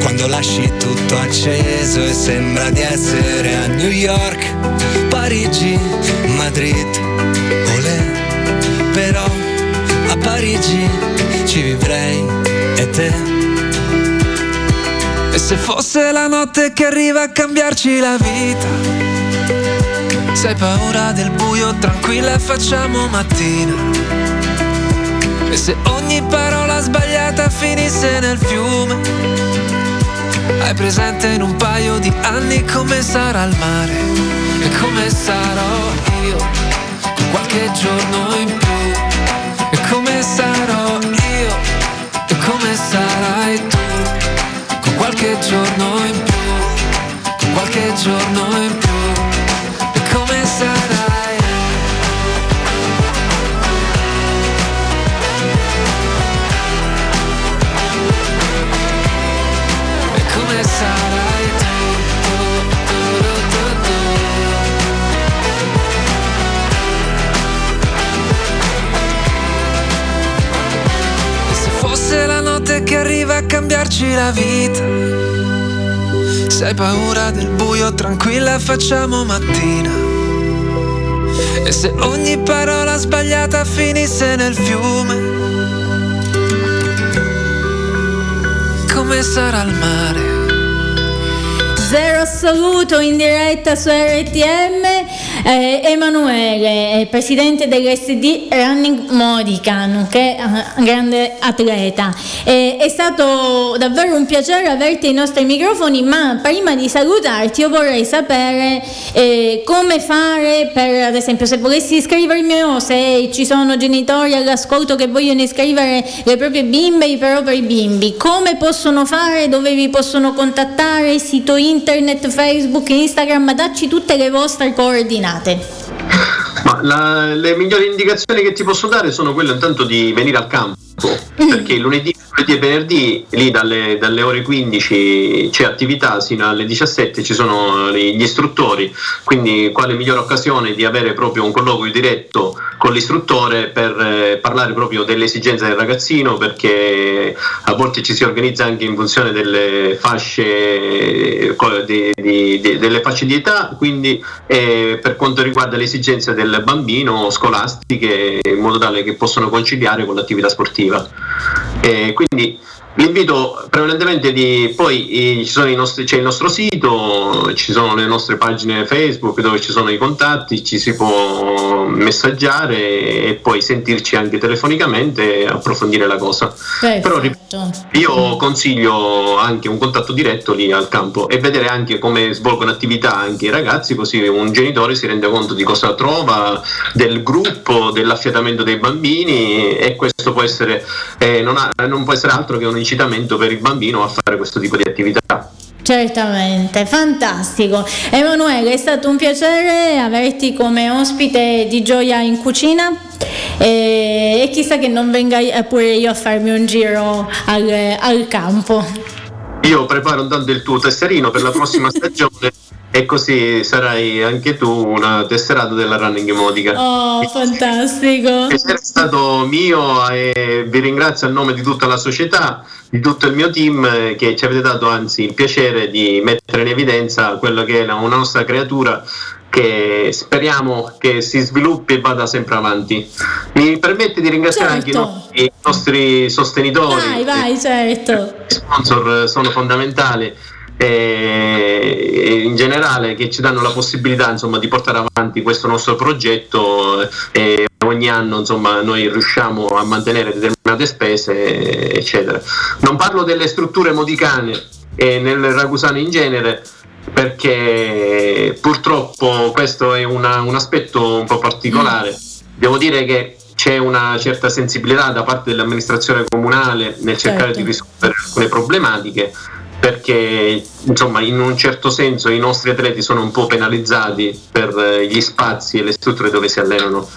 Quando lasci tutto acceso e sembra di essere a New York, Parigi, Madrid, olè. Però a Parigi ci vivrei e te. E se fosse la notte che arriva a cambiarci la vita Se hai paura del buio tranquilla facciamo mattina E se ogni parola sbagliata finisse nel fiume. Hai presente in un paio di anni come sarà il mare E come sarò io? Qualche giorno in più. E come sarò io? E come sarai tu? Con qualche giorno in più, con qualche giorno in più, cambiarci la vita Se hai paura del buio tranquilla facciamo mattina E se ogni parola sbagliata finisse nel fiume Come sarà il mare? Zero assoluto in diretta su RTM. Eh, Emanuele, eh, presidente dell'SD Running Modica, eh, grande atleta. Eh, è stato davvero un piacere averti ai nostri microfoni, ma prima di salutarti io vorrei sapere eh, come fare per, ad esempio, se volessi iscrivermi o se ci sono genitori all'ascolto che vogliono iscrivere le proprie bimbe, i propri bimbi, come possono fare, dove vi possono contattare, sito internet, Facebook, Instagram, dacci tutte le vostre coordinate. Ma la- le migliori indicazioni che ti posso dare sono quelle intanto di venire al campo, perché lunedì, lunedì e venerdì lì dalle, dalle ore 15 c'è attività sino alle 17 ci sono gli istruttori, quindi quale migliore occasione di avere proprio un colloquio diretto con l'istruttore per eh, parlare proprio delle esigenze del ragazzino, perché a volte ci si organizza anche in funzione delle fasce, di- di- di- delle fasce di età, quindi eh, per quanto riguarda le esigenze del bambino scolastiche in modo tale che possano conciliare con l'attività sportiva. Eh, quindi L'invito prevalentemente di poi ci sono i nostri- c'è il nostro sito, ci sono le nostre pagine Facebook dove ci sono i contatti, ci si può messaggiare e poi sentirci anche telefonicamente e approfondire la cosa. Però Perfetto. io consiglio anche un contatto diretto lì al campo e vedere anche come svolgono attività anche i ragazzi, così un genitore si rende conto di cosa trova, del gruppo, dell'affiatamento dei bambini e questo può essere, eh, non, ha- non può essere altro che un incitamento per il bambino a fare questo tipo di attività. Certamente, fantastico. Emanuele, è stato un piacere averti come ospite di Gioia in cucina e, e chissà che non venga pure io a farmi un giro al, al campo. Io preparo intanto il tuo tesserino per la prossima stagione e così sarai anche tu una tesserata della Running Modica. Oh, fantastico! Essere stato mio e vi ringrazio a nome di tutta la società, di tutto il mio team che ci avete dato anzi il piacere di mettere in evidenza quello che è una nostra creatura che speriamo che si sviluppi e vada sempre avanti. Mi permette di ringraziare certo. anche i Certo. nostri, i nostri sostenitori. Vai, vai, certo. I sponsor sono fondamentali e in generale che ci danno la possibilità insomma, di portare avanti questo nostro progetto e ogni anno insomma, noi riusciamo a mantenere determinate spese eccetera. Non parlo delle strutture modicane e nel Ragusano in genere perché purtroppo questo è una- un aspetto un po' particolare. Devo dire che c'è una certa sensibilità da parte dell'amministrazione comunale nel cercare Certo. di risolvere alcune problematiche perché insomma in un certo senso i nostri atleti sono un po' penalizzati per eh, gli spazi e le strutture dove si allenano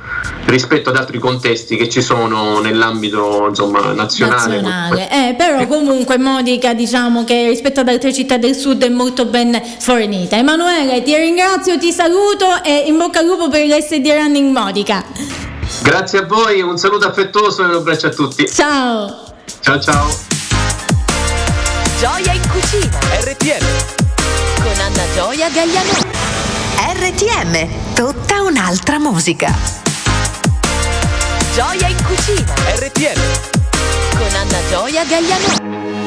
rispetto ad altri contesti che ci sono nell'ambito insomma, nazionale. Nazionale. Eh, però comunque Modica diciamo che rispetto ad altre città del sud è molto ben fornita. Emanuele ti ringrazio, ti saluto e in bocca al lupo per l'SD Running Modica. Grazie a voi, un saluto affettuoso e un abbraccio a tutti. Ciao! Ciao ciao. Gioia in cucina. RTM. Con Anna Gioia Gagliano. RTM, tutta un'altra musica. Gioia in cucina. RTM. Con Anna Gioia Gagliano.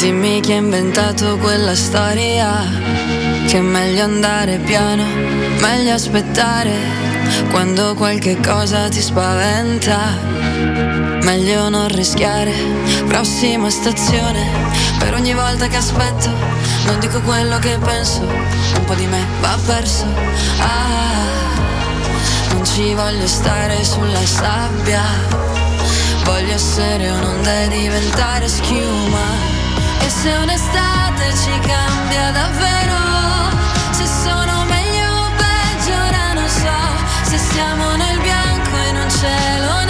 Dimmi chi ha inventato quella storia Che è meglio andare piano, meglio aspettare Quando qualche cosa ti spaventa. Meglio non rischiare Prossima stazione Per ogni volta che aspetto Non dico quello che penso Un po' di me va perso. Ah, non ci voglio stare sulla sabbia Voglio essere un'onda e diventare schiuma se un'estate ci cambia davvero, se sono meglio o peggio ora non so, se siamo nel bianco in un cielo nero.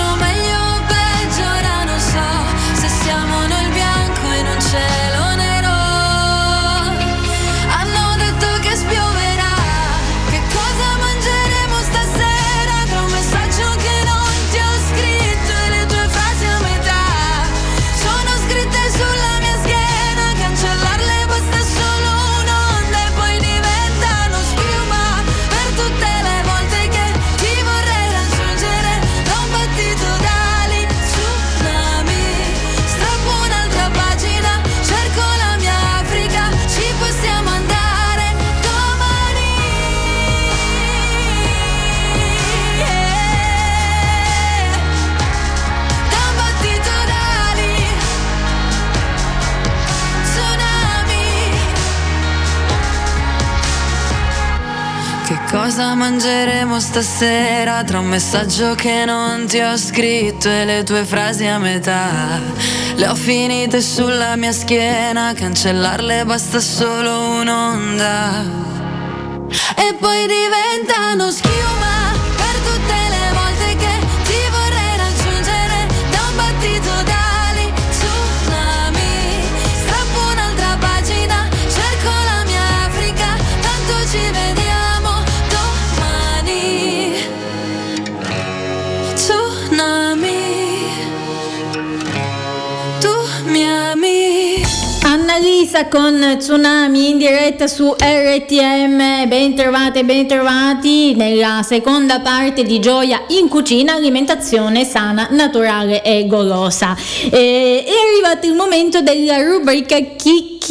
bianco Cosa mangeremo stasera tra un messaggio che non ti ho scritto e le tue frasi a metà? Le ho finite sulla mia schiena, cancellarle basta solo un'onda. E poi diventano schiuma Annalisa con Tsunami in diretta su RTM, ben trovate, ben trovati nella seconda parte di Gioia in cucina, alimentazione sana, naturale e golosa. E, è arrivato il momento della rubrica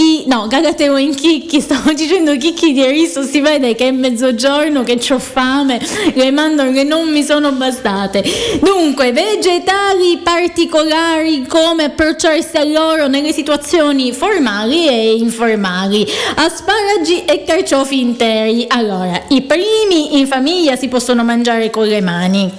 Chicchi, no, Galateo in Chicchi, stavo dicendo Chicchi di riso, si vede che è mezzogiorno, che ho fame, le mandorle non mi sono bastate. Dunque, vegetali particolari, come approcciarsi a loro nelle situazioni formali e informali, asparagi e carciofi interi. Allora, i primi in famiglia si possono mangiare con le mani.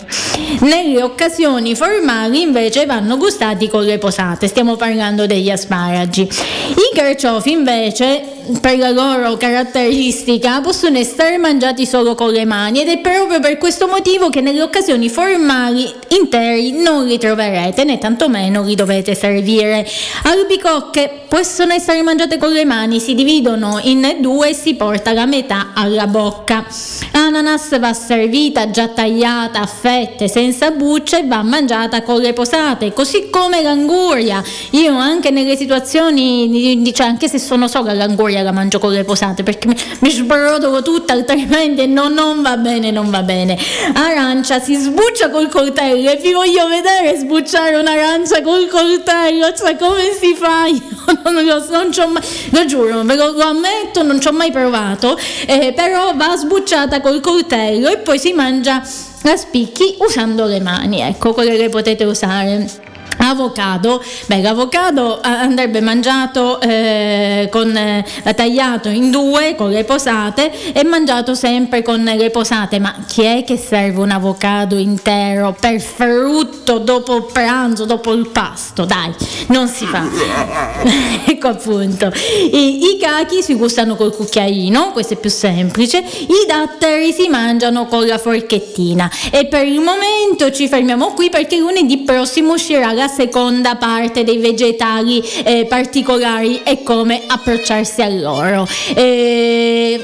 Nelle occasioni formali invece vanno gustati con le posate, stiamo parlando degli asparagi. I carciofi invece per la loro caratteristica possono essere mangiati solo con le mani ed è proprio per questo motivo che nelle occasioni formali interi non li troverete né tantomeno li dovete servire. Albicocche possono essere mangiate con le mani, si dividono in due e si porta la metà alla bocca. Ananas va servita già tagliata a fette senza bucce e va mangiata con le posate, così come l'anguria. Io anche nelle situazioni, cioè anche se sono sola l'anguria la mangio con le posate perché mi, mi sbrodolo tutta altrimenti no, non va bene, non va bene. Arancia si sbuccia col coltello e vi voglio vedere sbucciare un'arancia col coltello, cioè come si fa? Io non lo so, non ci ho mai, lo giuro, ve lo, lo ammetto, non ci ho mai provato, eh, però va sbucciata col coltello e poi si mangia a spicchi usando le mani, ecco, quelle che potete usare. Avocado, beh l'avocado andrebbe mangiato eh, con, eh, tagliato in due con le posate e mangiato sempre con le posate, ma chi è che serve un avocado intero per frutto dopo pranzo, dopo il pasto? Dai, non si fa. ecco appunto. I, I cachi si gustano col cucchiaino, questo è più semplice, i datteri si mangiano con la forchettina e per il momento ci fermiamo qui perché lunedì prossimo uscirà la seconda parte dei vegetali eh, particolari e come approcciarsi a loro. Eh,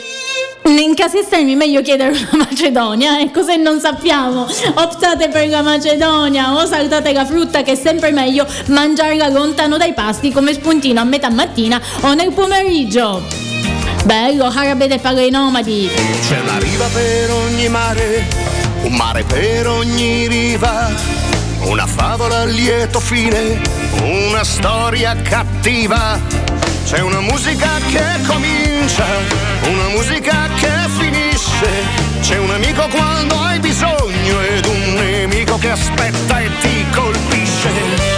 in casi estremi meglio chiedere una Macedonia, ecco se non sappiamo, optate per la Macedonia o saltate la frutta che è sempre meglio mangiarla lontano dai pasti come spuntino a metà mattina o nel pomeriggio. Bello, arabe dei palei nomadi. C'è una riva per ogni mare, un mare per ogni riva una favola a lieto fine, una storia cattiva. C'è una musica che comincia, una musica che finisce. C'è un amico quando hai bisogno ed un nemico che aspetta e ti colpisce.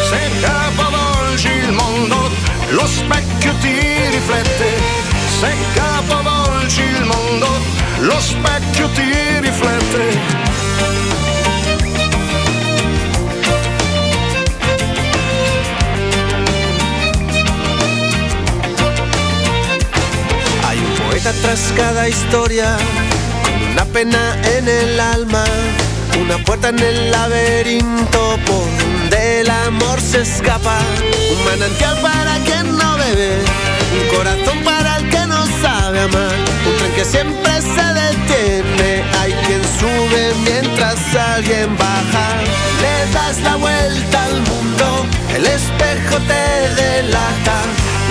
Se capovolgi il mondo, lo specchio ti riflette. Se capovolgi il mondo, lo specchio ti riflette. Tras cada historia, con una pena en el alma, una puerta en el laberinto por donde el amor se escapa, un manantial para quien no bebe, un corazón para el que no sabe amar, un tren que siempre se detiene, hay quien sube mientras alguien baja, le das la vuelta al mundo, el espejo te delata,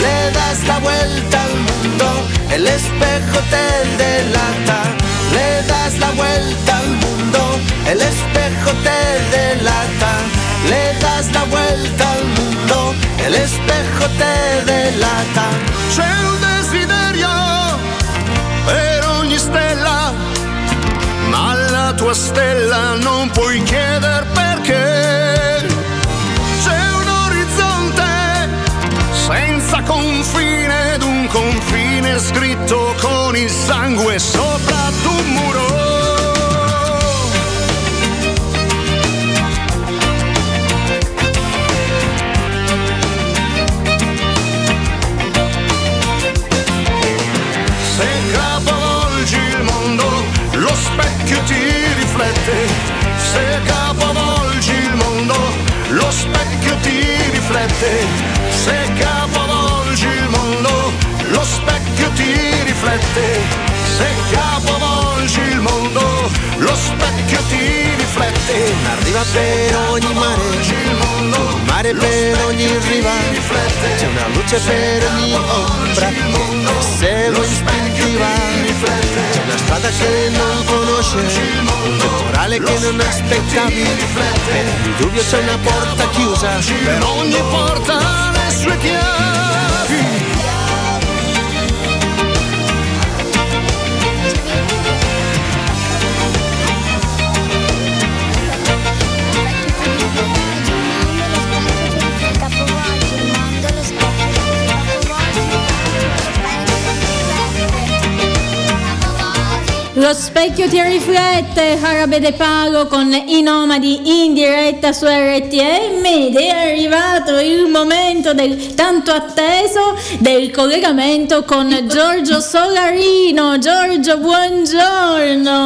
le das la vuelta al mundo el espejo te delata, le das la vuelta al mundo, el espejo te delata, le das la vuelta al mundo, el espejo te delata. C'è un desiderio per ogni stella, ma la tua stella non puoi chiedere perché. Senza confine ed un confine scritto con il sangue sopra tu muro. Riflette. Se capovolgi il mondo, lo specchio ti riflette. Arriva per ogni mare, mare per ogni riva, c'è una luce per ogni ombra che segue istintiva. C'è una strada che non conosce, un temporale che non aspettavi. Per ogni dubbio c'è una porta chiusa, Per ogni porta le sue chiavi. Lo specchio ti riflette, Arabe De Palo con i nomadi in diretta su RTM ed è arrivato il momento del tanto atteso del collegamento con Giorgio Solarino. Giorgio, buongiorno.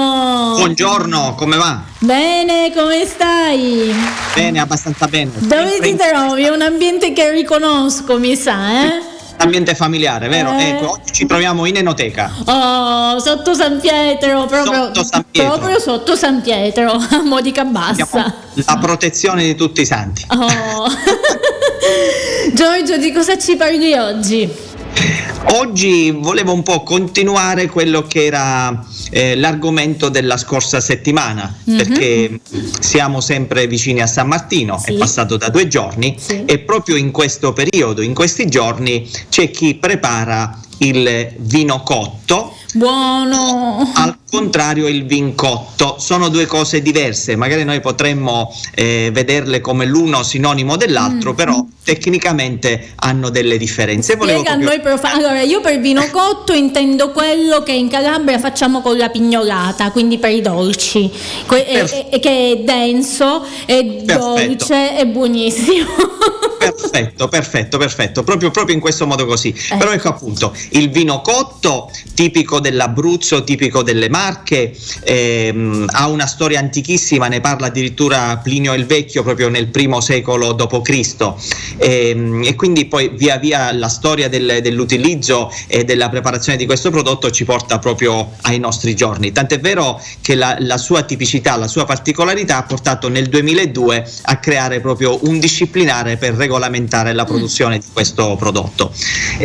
Buongiorno, come va? Bene, come stai? Bene, abbastanza bene. Dove ti trovi? È un ambiente che riconosco, mi sa, eh? Ambiente familiare, vero? Eh. Ecco, oggi ci troviamo in enoteca. Oh, sotto San Pietro, proprio Sotto San Pietro. proprio sotto San Pietro, a modica bassa. La protezione di tutti i santi. Oh. Giorgio, di cosa ci parli oggi? Oggi volevo un po' continuare quello che era eh, l'argomento della scorsa settimana, Mhm. perché siamo sempre vicini a San Martino, Sì. è passato da due giorni e proprio in questo periodo, in questi giorni, c'è chi prepara il vino cotto. Buono. Al contrario il vincotto sono due cose diverse, magari noi potremmo eh, vederle come l'uno sinonimo dell'altro, Mm. però tecnicamente hanno delle differenze. Spiega proprio- noi profa- Allora, io per vino cotto intendo quello che in Calabria facciamo con la pignolata, quindi per i dolci, Que- e- Perf- e- che è denso, è dolce e buonissimo. Perfetto, perfetto, perfetto, proprio, proprio in questo modo così. Eh. Però ecco appunto il vino cotto, tipico dell'Abruzzo, tipico delle Marche, ehm, ha una storia antichissima, ne parla addirittura Plinio il Vecchio proprio nel primo secolo d.C. Ehm, e quindi poi via via la storia del- dell'utilizzo e della preparazione di questo prodotto ci porta proprio ai nostri giorni. Tant'è vero che la, la sua tipicità, la sua particolarità ha portato nel 2002 a creare proprio un disciplinare per regolamentare la produzione di questo prodotto.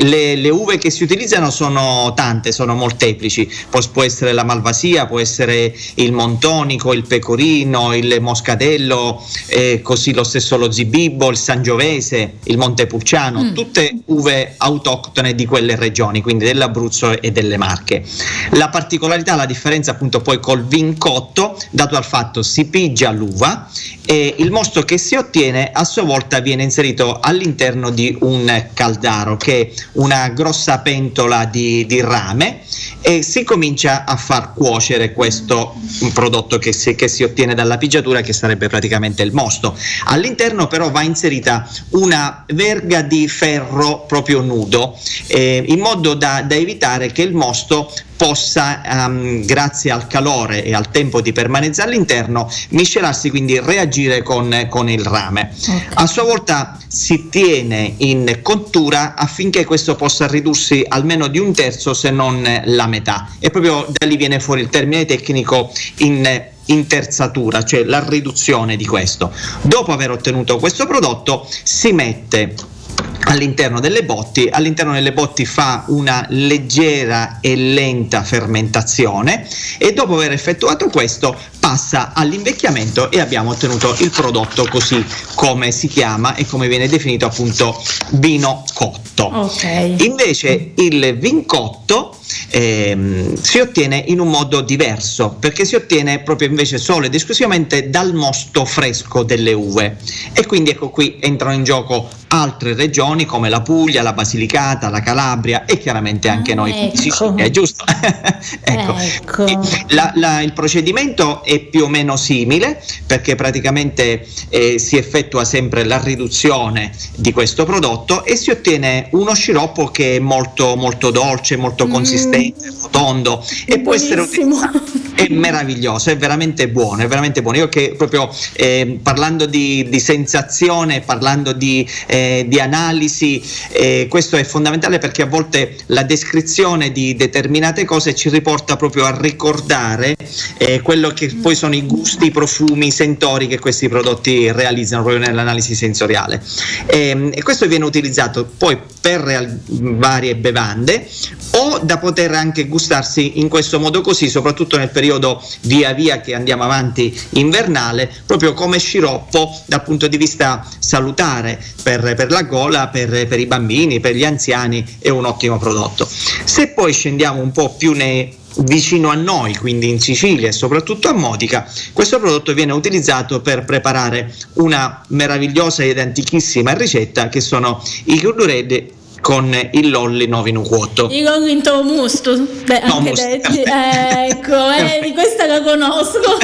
Le, le uve che si utilizzano sono tante, sono molteplici, può, può essere la malvasia, può essere il montonico, il pecorino, il moscatello, eh, così lo stesso lo zibibbo, il sangiovese, il montepulciano, Mm. tutte uve autoctone di quelle regioni, quindi dell'Abruzzo e delle Marche. La particolarità, la differenza appunto poi col vin cotto, dato al fatto si pigia l'uva e il mosto che si ottiene a sua volta viene inserito all'interno di un caldaro che è una grossa pentola di, di rame e si comincia a far cuocere questo prodotto che si, che si ottiene dalla pigiatura che sarebbe praticamente il mosto. All'interno però va inserita una verga di ferro proprio nudo eh, in modo da, da evitare che il mosto possa, ehm, grazie al calore e al tempo di permanenza all'interno, miscelarsi, quindi reagire con, con il rame. A sua volta si tiene in cottura affinché questo possa ridursi almeno di un terzo, se non la metà. E proprio da lì viene fuori il termine tecnico in interzatura, cioè la riduzione di questo. Dopo aver ottenuto questo prodotto si mette all'interno delle botti, all'interno delle botti fa una leggera e lenta fermentazione e dopo aver effettuato questo passa all'invecchiamento e abbiamo ottenuto il prodotto così come si chiama e come viene definito appunto vino cotto. Ok. Invece il vin cotto ehm, si ottiene in un modo diverso perché si ottiene proprio invece solo ed esclusivamente dal mosto fresco delle uve e quindi ecco qui entrano in gioco altre regioni come la Puglia, la Basilicata, la Calabria e chiaramente anche noi ecco. Sicilia, giusto? ecco. La- la- il procedimento è più o meno simile perché praticamente eh, si effettua sempre la riduzione di questo prodotto e si ottiene uno sciroppo che è molto, molto dolce, molto consistente, rotondo e può essere utilizzato. È meraviglioso, è veramente buono, è veramente buono. Io che proprio eh, parlando di, di sensazione, parlando di, eh, di analisi, eh, questo è fondamentale perché a volte la descrizione di determinate cose ci riporta proprio a ricordare eh, quello che poi sono i gusti, i profumi, i sentori che questi prodotti realizzano proprio nell'analisi sensoriale. Ehm, E, questo viene utilizzato poi per real- varie bevande o da poter anche gustarsi in questo modo così, soprattutto nel periodo via via che andiamo avanti invernale, proprio come sciroppo dal punto di vista salutare per, per la gola, per, per i bambini, per gli anziani, è un ottimo prodotto. Se poi scendiamo un po' più nei vicino a noi, quindi in Sicilia e soprattutto a Modica, questo prodotto viene utilizzato per preparare una meravigliosa ed antichissima ricetta che sono i curduredi con il lolli novino cuotto. I convinto musto. Beh, anche Tomus. detti. Ecco, eh, questa la conosco.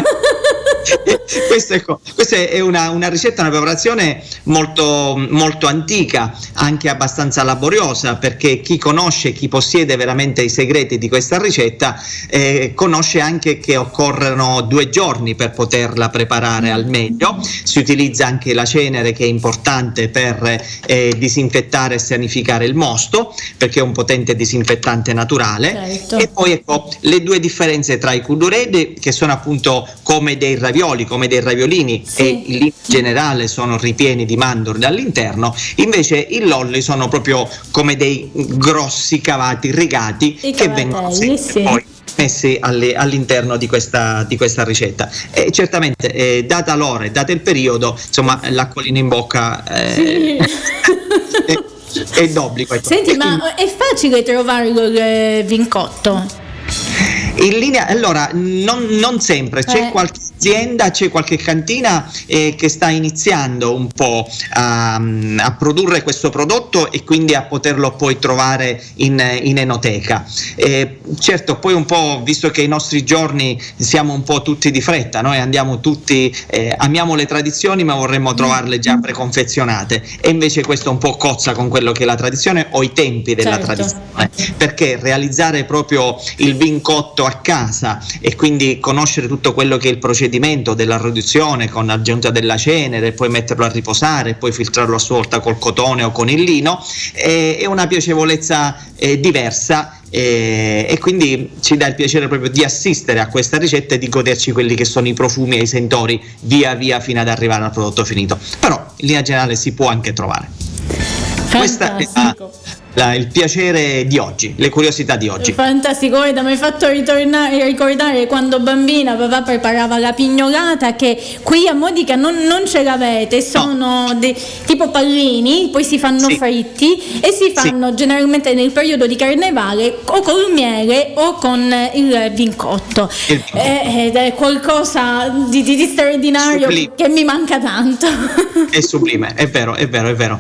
Questa, ecco, questa è una, una ricetta, una preparazione molto, molto antica, anche abbastanza laboriosa, perché chi conosce, chi possiede veramente i segreti di questa ricetta, eh, conosce anche che occorrono due giorni per poterla preparare al meglio. Si utilizza anche la cenere che è importante per eh, disinfettare e sanificare il mosto, perché è un potente disinfettante naturale. Certo. E poi ecco le due differenze tra i kuduredi, che sono appunto come dei ravioli, come dei raviolini, e in generale sono ripieni di mandorle all'interno, invece i lolli sono proprio come dei grossi cavati rigati I che vengono sì. poi messi all'interno di questa, di questa ricetta. E certamente, eh, data l'ora e dato il periodo, insomma, l'acquolina in bocca eh, è, è d'obbligo. Senti, ma è facile trovarlo il vincotto? In linea, allora, non, non sempre, c'è Eh. qualche azienda, c'è qualche cantina eh, che sta iniziando un po' a, a produrre questo prodotto e quindi a poterlo poi trovare in, in enoteca. Eh, certo, poi un po', visto che i nostri giorni siamo un po' tutti di fretta, noi andiamo tutti, eh, amiamo le tradizioni ma vorremmo trovarle già preconfezionate e invece questo un po' cozza con quello che è la tradizione o i tempi della Certo. tradizione perché realizzare proprio il vincotto a casa e quindi conoscere tutto quello che è il procedimento della riduzione con l'aggiunta della cenere, poi metterlo a riposare, poi filtrarlo a sua volta col cotone o con il lino, è, una piacevolezza eh, diversa eh, e quindi ci dà il piacere proprio di assistere a questa ricetta e di goderci quelli che sono i profumi e i sentori via via fino ad arrivare al prodotto finito. Però in linea generale si può anche trovare. Questo è la- la- il piacere di oggi, le curiosità di oggi. Fantastico, guarda, mi hai fatto ritornare, ricordare quando bambina papà preparava la pignolata che qui a Modica non, non ce l'avete, sono dei- tipo pallini, poi si fanno fritti e si fanno generalmente nel periodo di carnevale o col miele o con il vincotto. Eh, Ed è qualcosa di, di- di straordinario Sublime. che mi manca tanto. È sublime, è vero, è vero, è vero.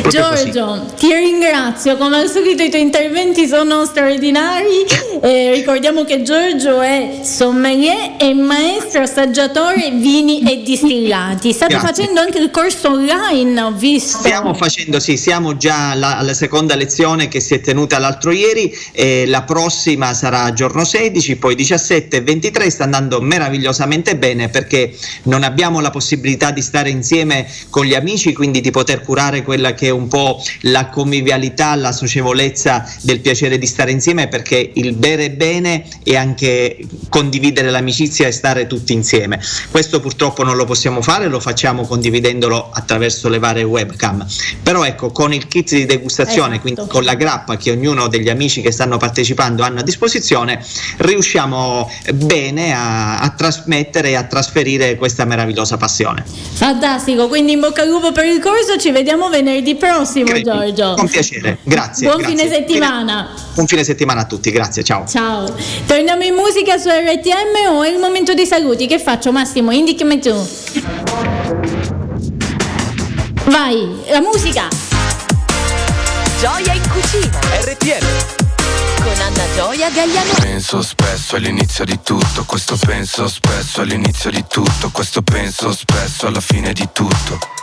Proprio così. Giorgio, ti ringrazio, come al solito i tuoi interventi sono straordinari. Eh, ricordiamo che Giorgio è sommelier e maestro assaggiatore vini e distillati. State Grazie. facendo anche il corso online, ho visto. Stiamo facendo, sì, siamo già alla, alla seconda lezione che si è tenuta l'altro ieri, e la prossima sarà giorno 16, poi 17 e 23, sta andando meravigliosamente bene perché non abbiamo la possibilità di stare insieme con gli amici, quindi di poter curare quella che è un po' la convivialità, la socievolezza del piacere di stare insieme perché il bere bene e anche condividere l'amicizia e stare tutti insieme. Questo purtroppo non lo possiamo fare, lo facciamo condividendolo attraverso le varie webcam. Però ecco, con il kit di degustazione, Esatto. quindi con la grappa che ognuno degli amici che stanno partecipando hanno a disposizione, riusciamo bene a, a trasmettere e a trasferire questa meravigliosa passione. Fantastico, quindi in bocca al lupo per il corso, ci vediamo venerdì prossimo, Giorgio. Con piacere, grazie. Buon grazie. fine settimana. Buon fine settimana a tutti, grazie, ciao. Ciao. Torniamo in musica su RTM o è il momento dei saluti? Che faccio Massimo? Indicami tu. Vai, la musica! Gioia in cucina. RTM. Con Anna Gioia Gagliano. Penso spesso all'inizio di tutto, questo penso spesso all'inizio di tutto, questo penso spesso alla fine di tutto.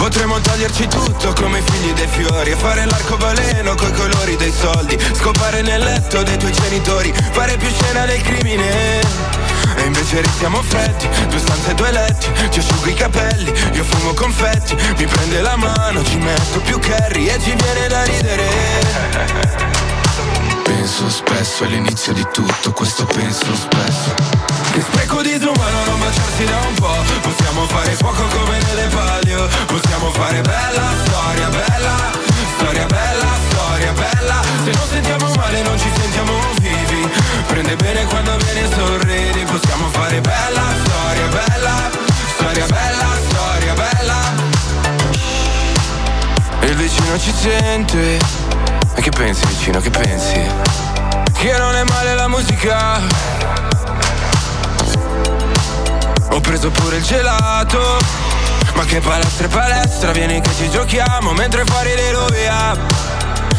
Potremmo toglierci tutto come i figli dei fiori E fare l'arcobaleno coi colori dei soldi. Scopare nel letto dei tuoi genitori Fare più scena del crimine. E invece restiamo freddi Due stanze e due letti Ci asciugo i capelli Io fumo confetti Mi prende la mano Ci metto più curry E ci viene da ridere. Penso spesso all'inizio di tutto Questo penso spesso. Che spreco disumano non baciarsi da un po' Possiamo fare fuoco come nelle palio. Possiamo fare bella storia, bella Storia bella, storia bella. Se non sentiamo male non ci sentiamo vivi. Prende bene quando viene sorridi. Possiamo fare bella storia, bella Storia bella, storia bella. E il vicino ci sente. E che pensi vicino, che pensi? Che non è male la musica Ho preso pure il gelato. Ma che palestra e palestra Vieni che ci giochiamo Mentre fuori le via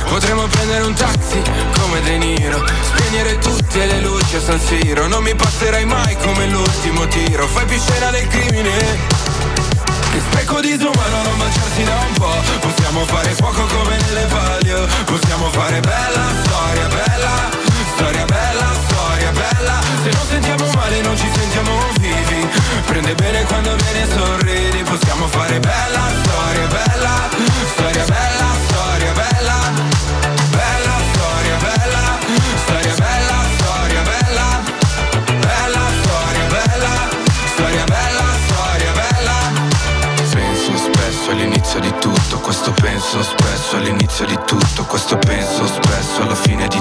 Potremmo prendere un taxi come De Niro Spegnere tutte le luci a San Siro. Non mi passerai mai come l'ultimo tiro. Fai più scena del crimine. Che spreco disumano non baciarsi da un po' Possiamo fare fuoco come nelle palio. Possiamo fare bella Prende bene quando viene e sorridi Possiamo fare bella storia, bella Storia bella, storia bella Bella storia, bella Storia bella, storia bella Bella storia, bella Storia bella, storia bella Penso spesso all'inizio di tutto, questo penso spesso all'inizio di tutto, questo penso spesso alla fine di.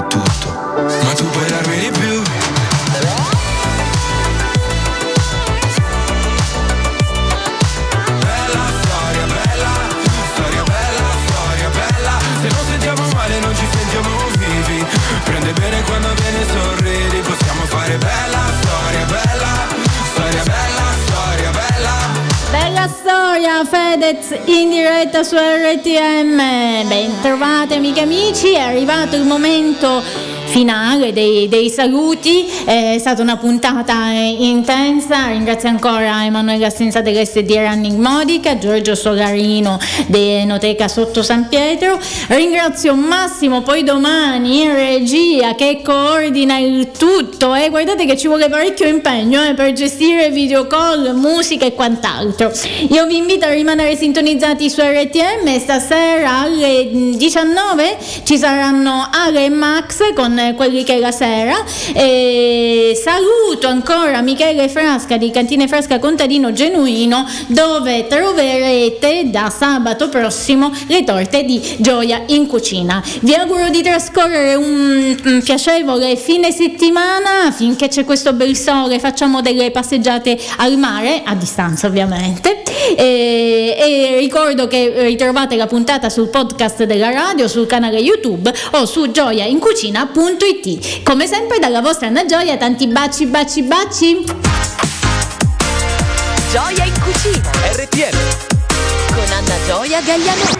Fedez in diretta su RTM. Bentrovate amiche e amici, è arrivato il momento finale dei, dei saluti, è stata una puntata eh, intensa, ringrazio ancora Emanuela Senza dell'SD Running Modica, Giorgio Solarino dell'Enoteca Sotto San Pietro, ringrazio Massimo poi domani in regia che coordina il tutto e guardate che ci vuole parecchio impegno eh, per gestire video call, musica e quant'altro. Io vi invito a rimanere sintonizzati su RTM stasera alle 19 ci saranno Ale e Max con quelli che la sera e saluto ancora Michele Frasca di Cantine Frasca Contadino Genuino dove troverete da sabato prossimo le torte di Gioia in cucina. Vi auguro di trascorrere un, piacevole fine settimana. Finché c'è questo bel sole, facciamo delle passeggiate al mare a distanza ovviamente. E, e ricordo che ritrovate la puntata sul podcast della radio, sul canale YouTube o su gioiaincucina.it. Come sempre dalla vostra Anna Gioia, tanti baci, baci, baci. Gioia in cucina. RTM. Con Anna Gioia Gagliano.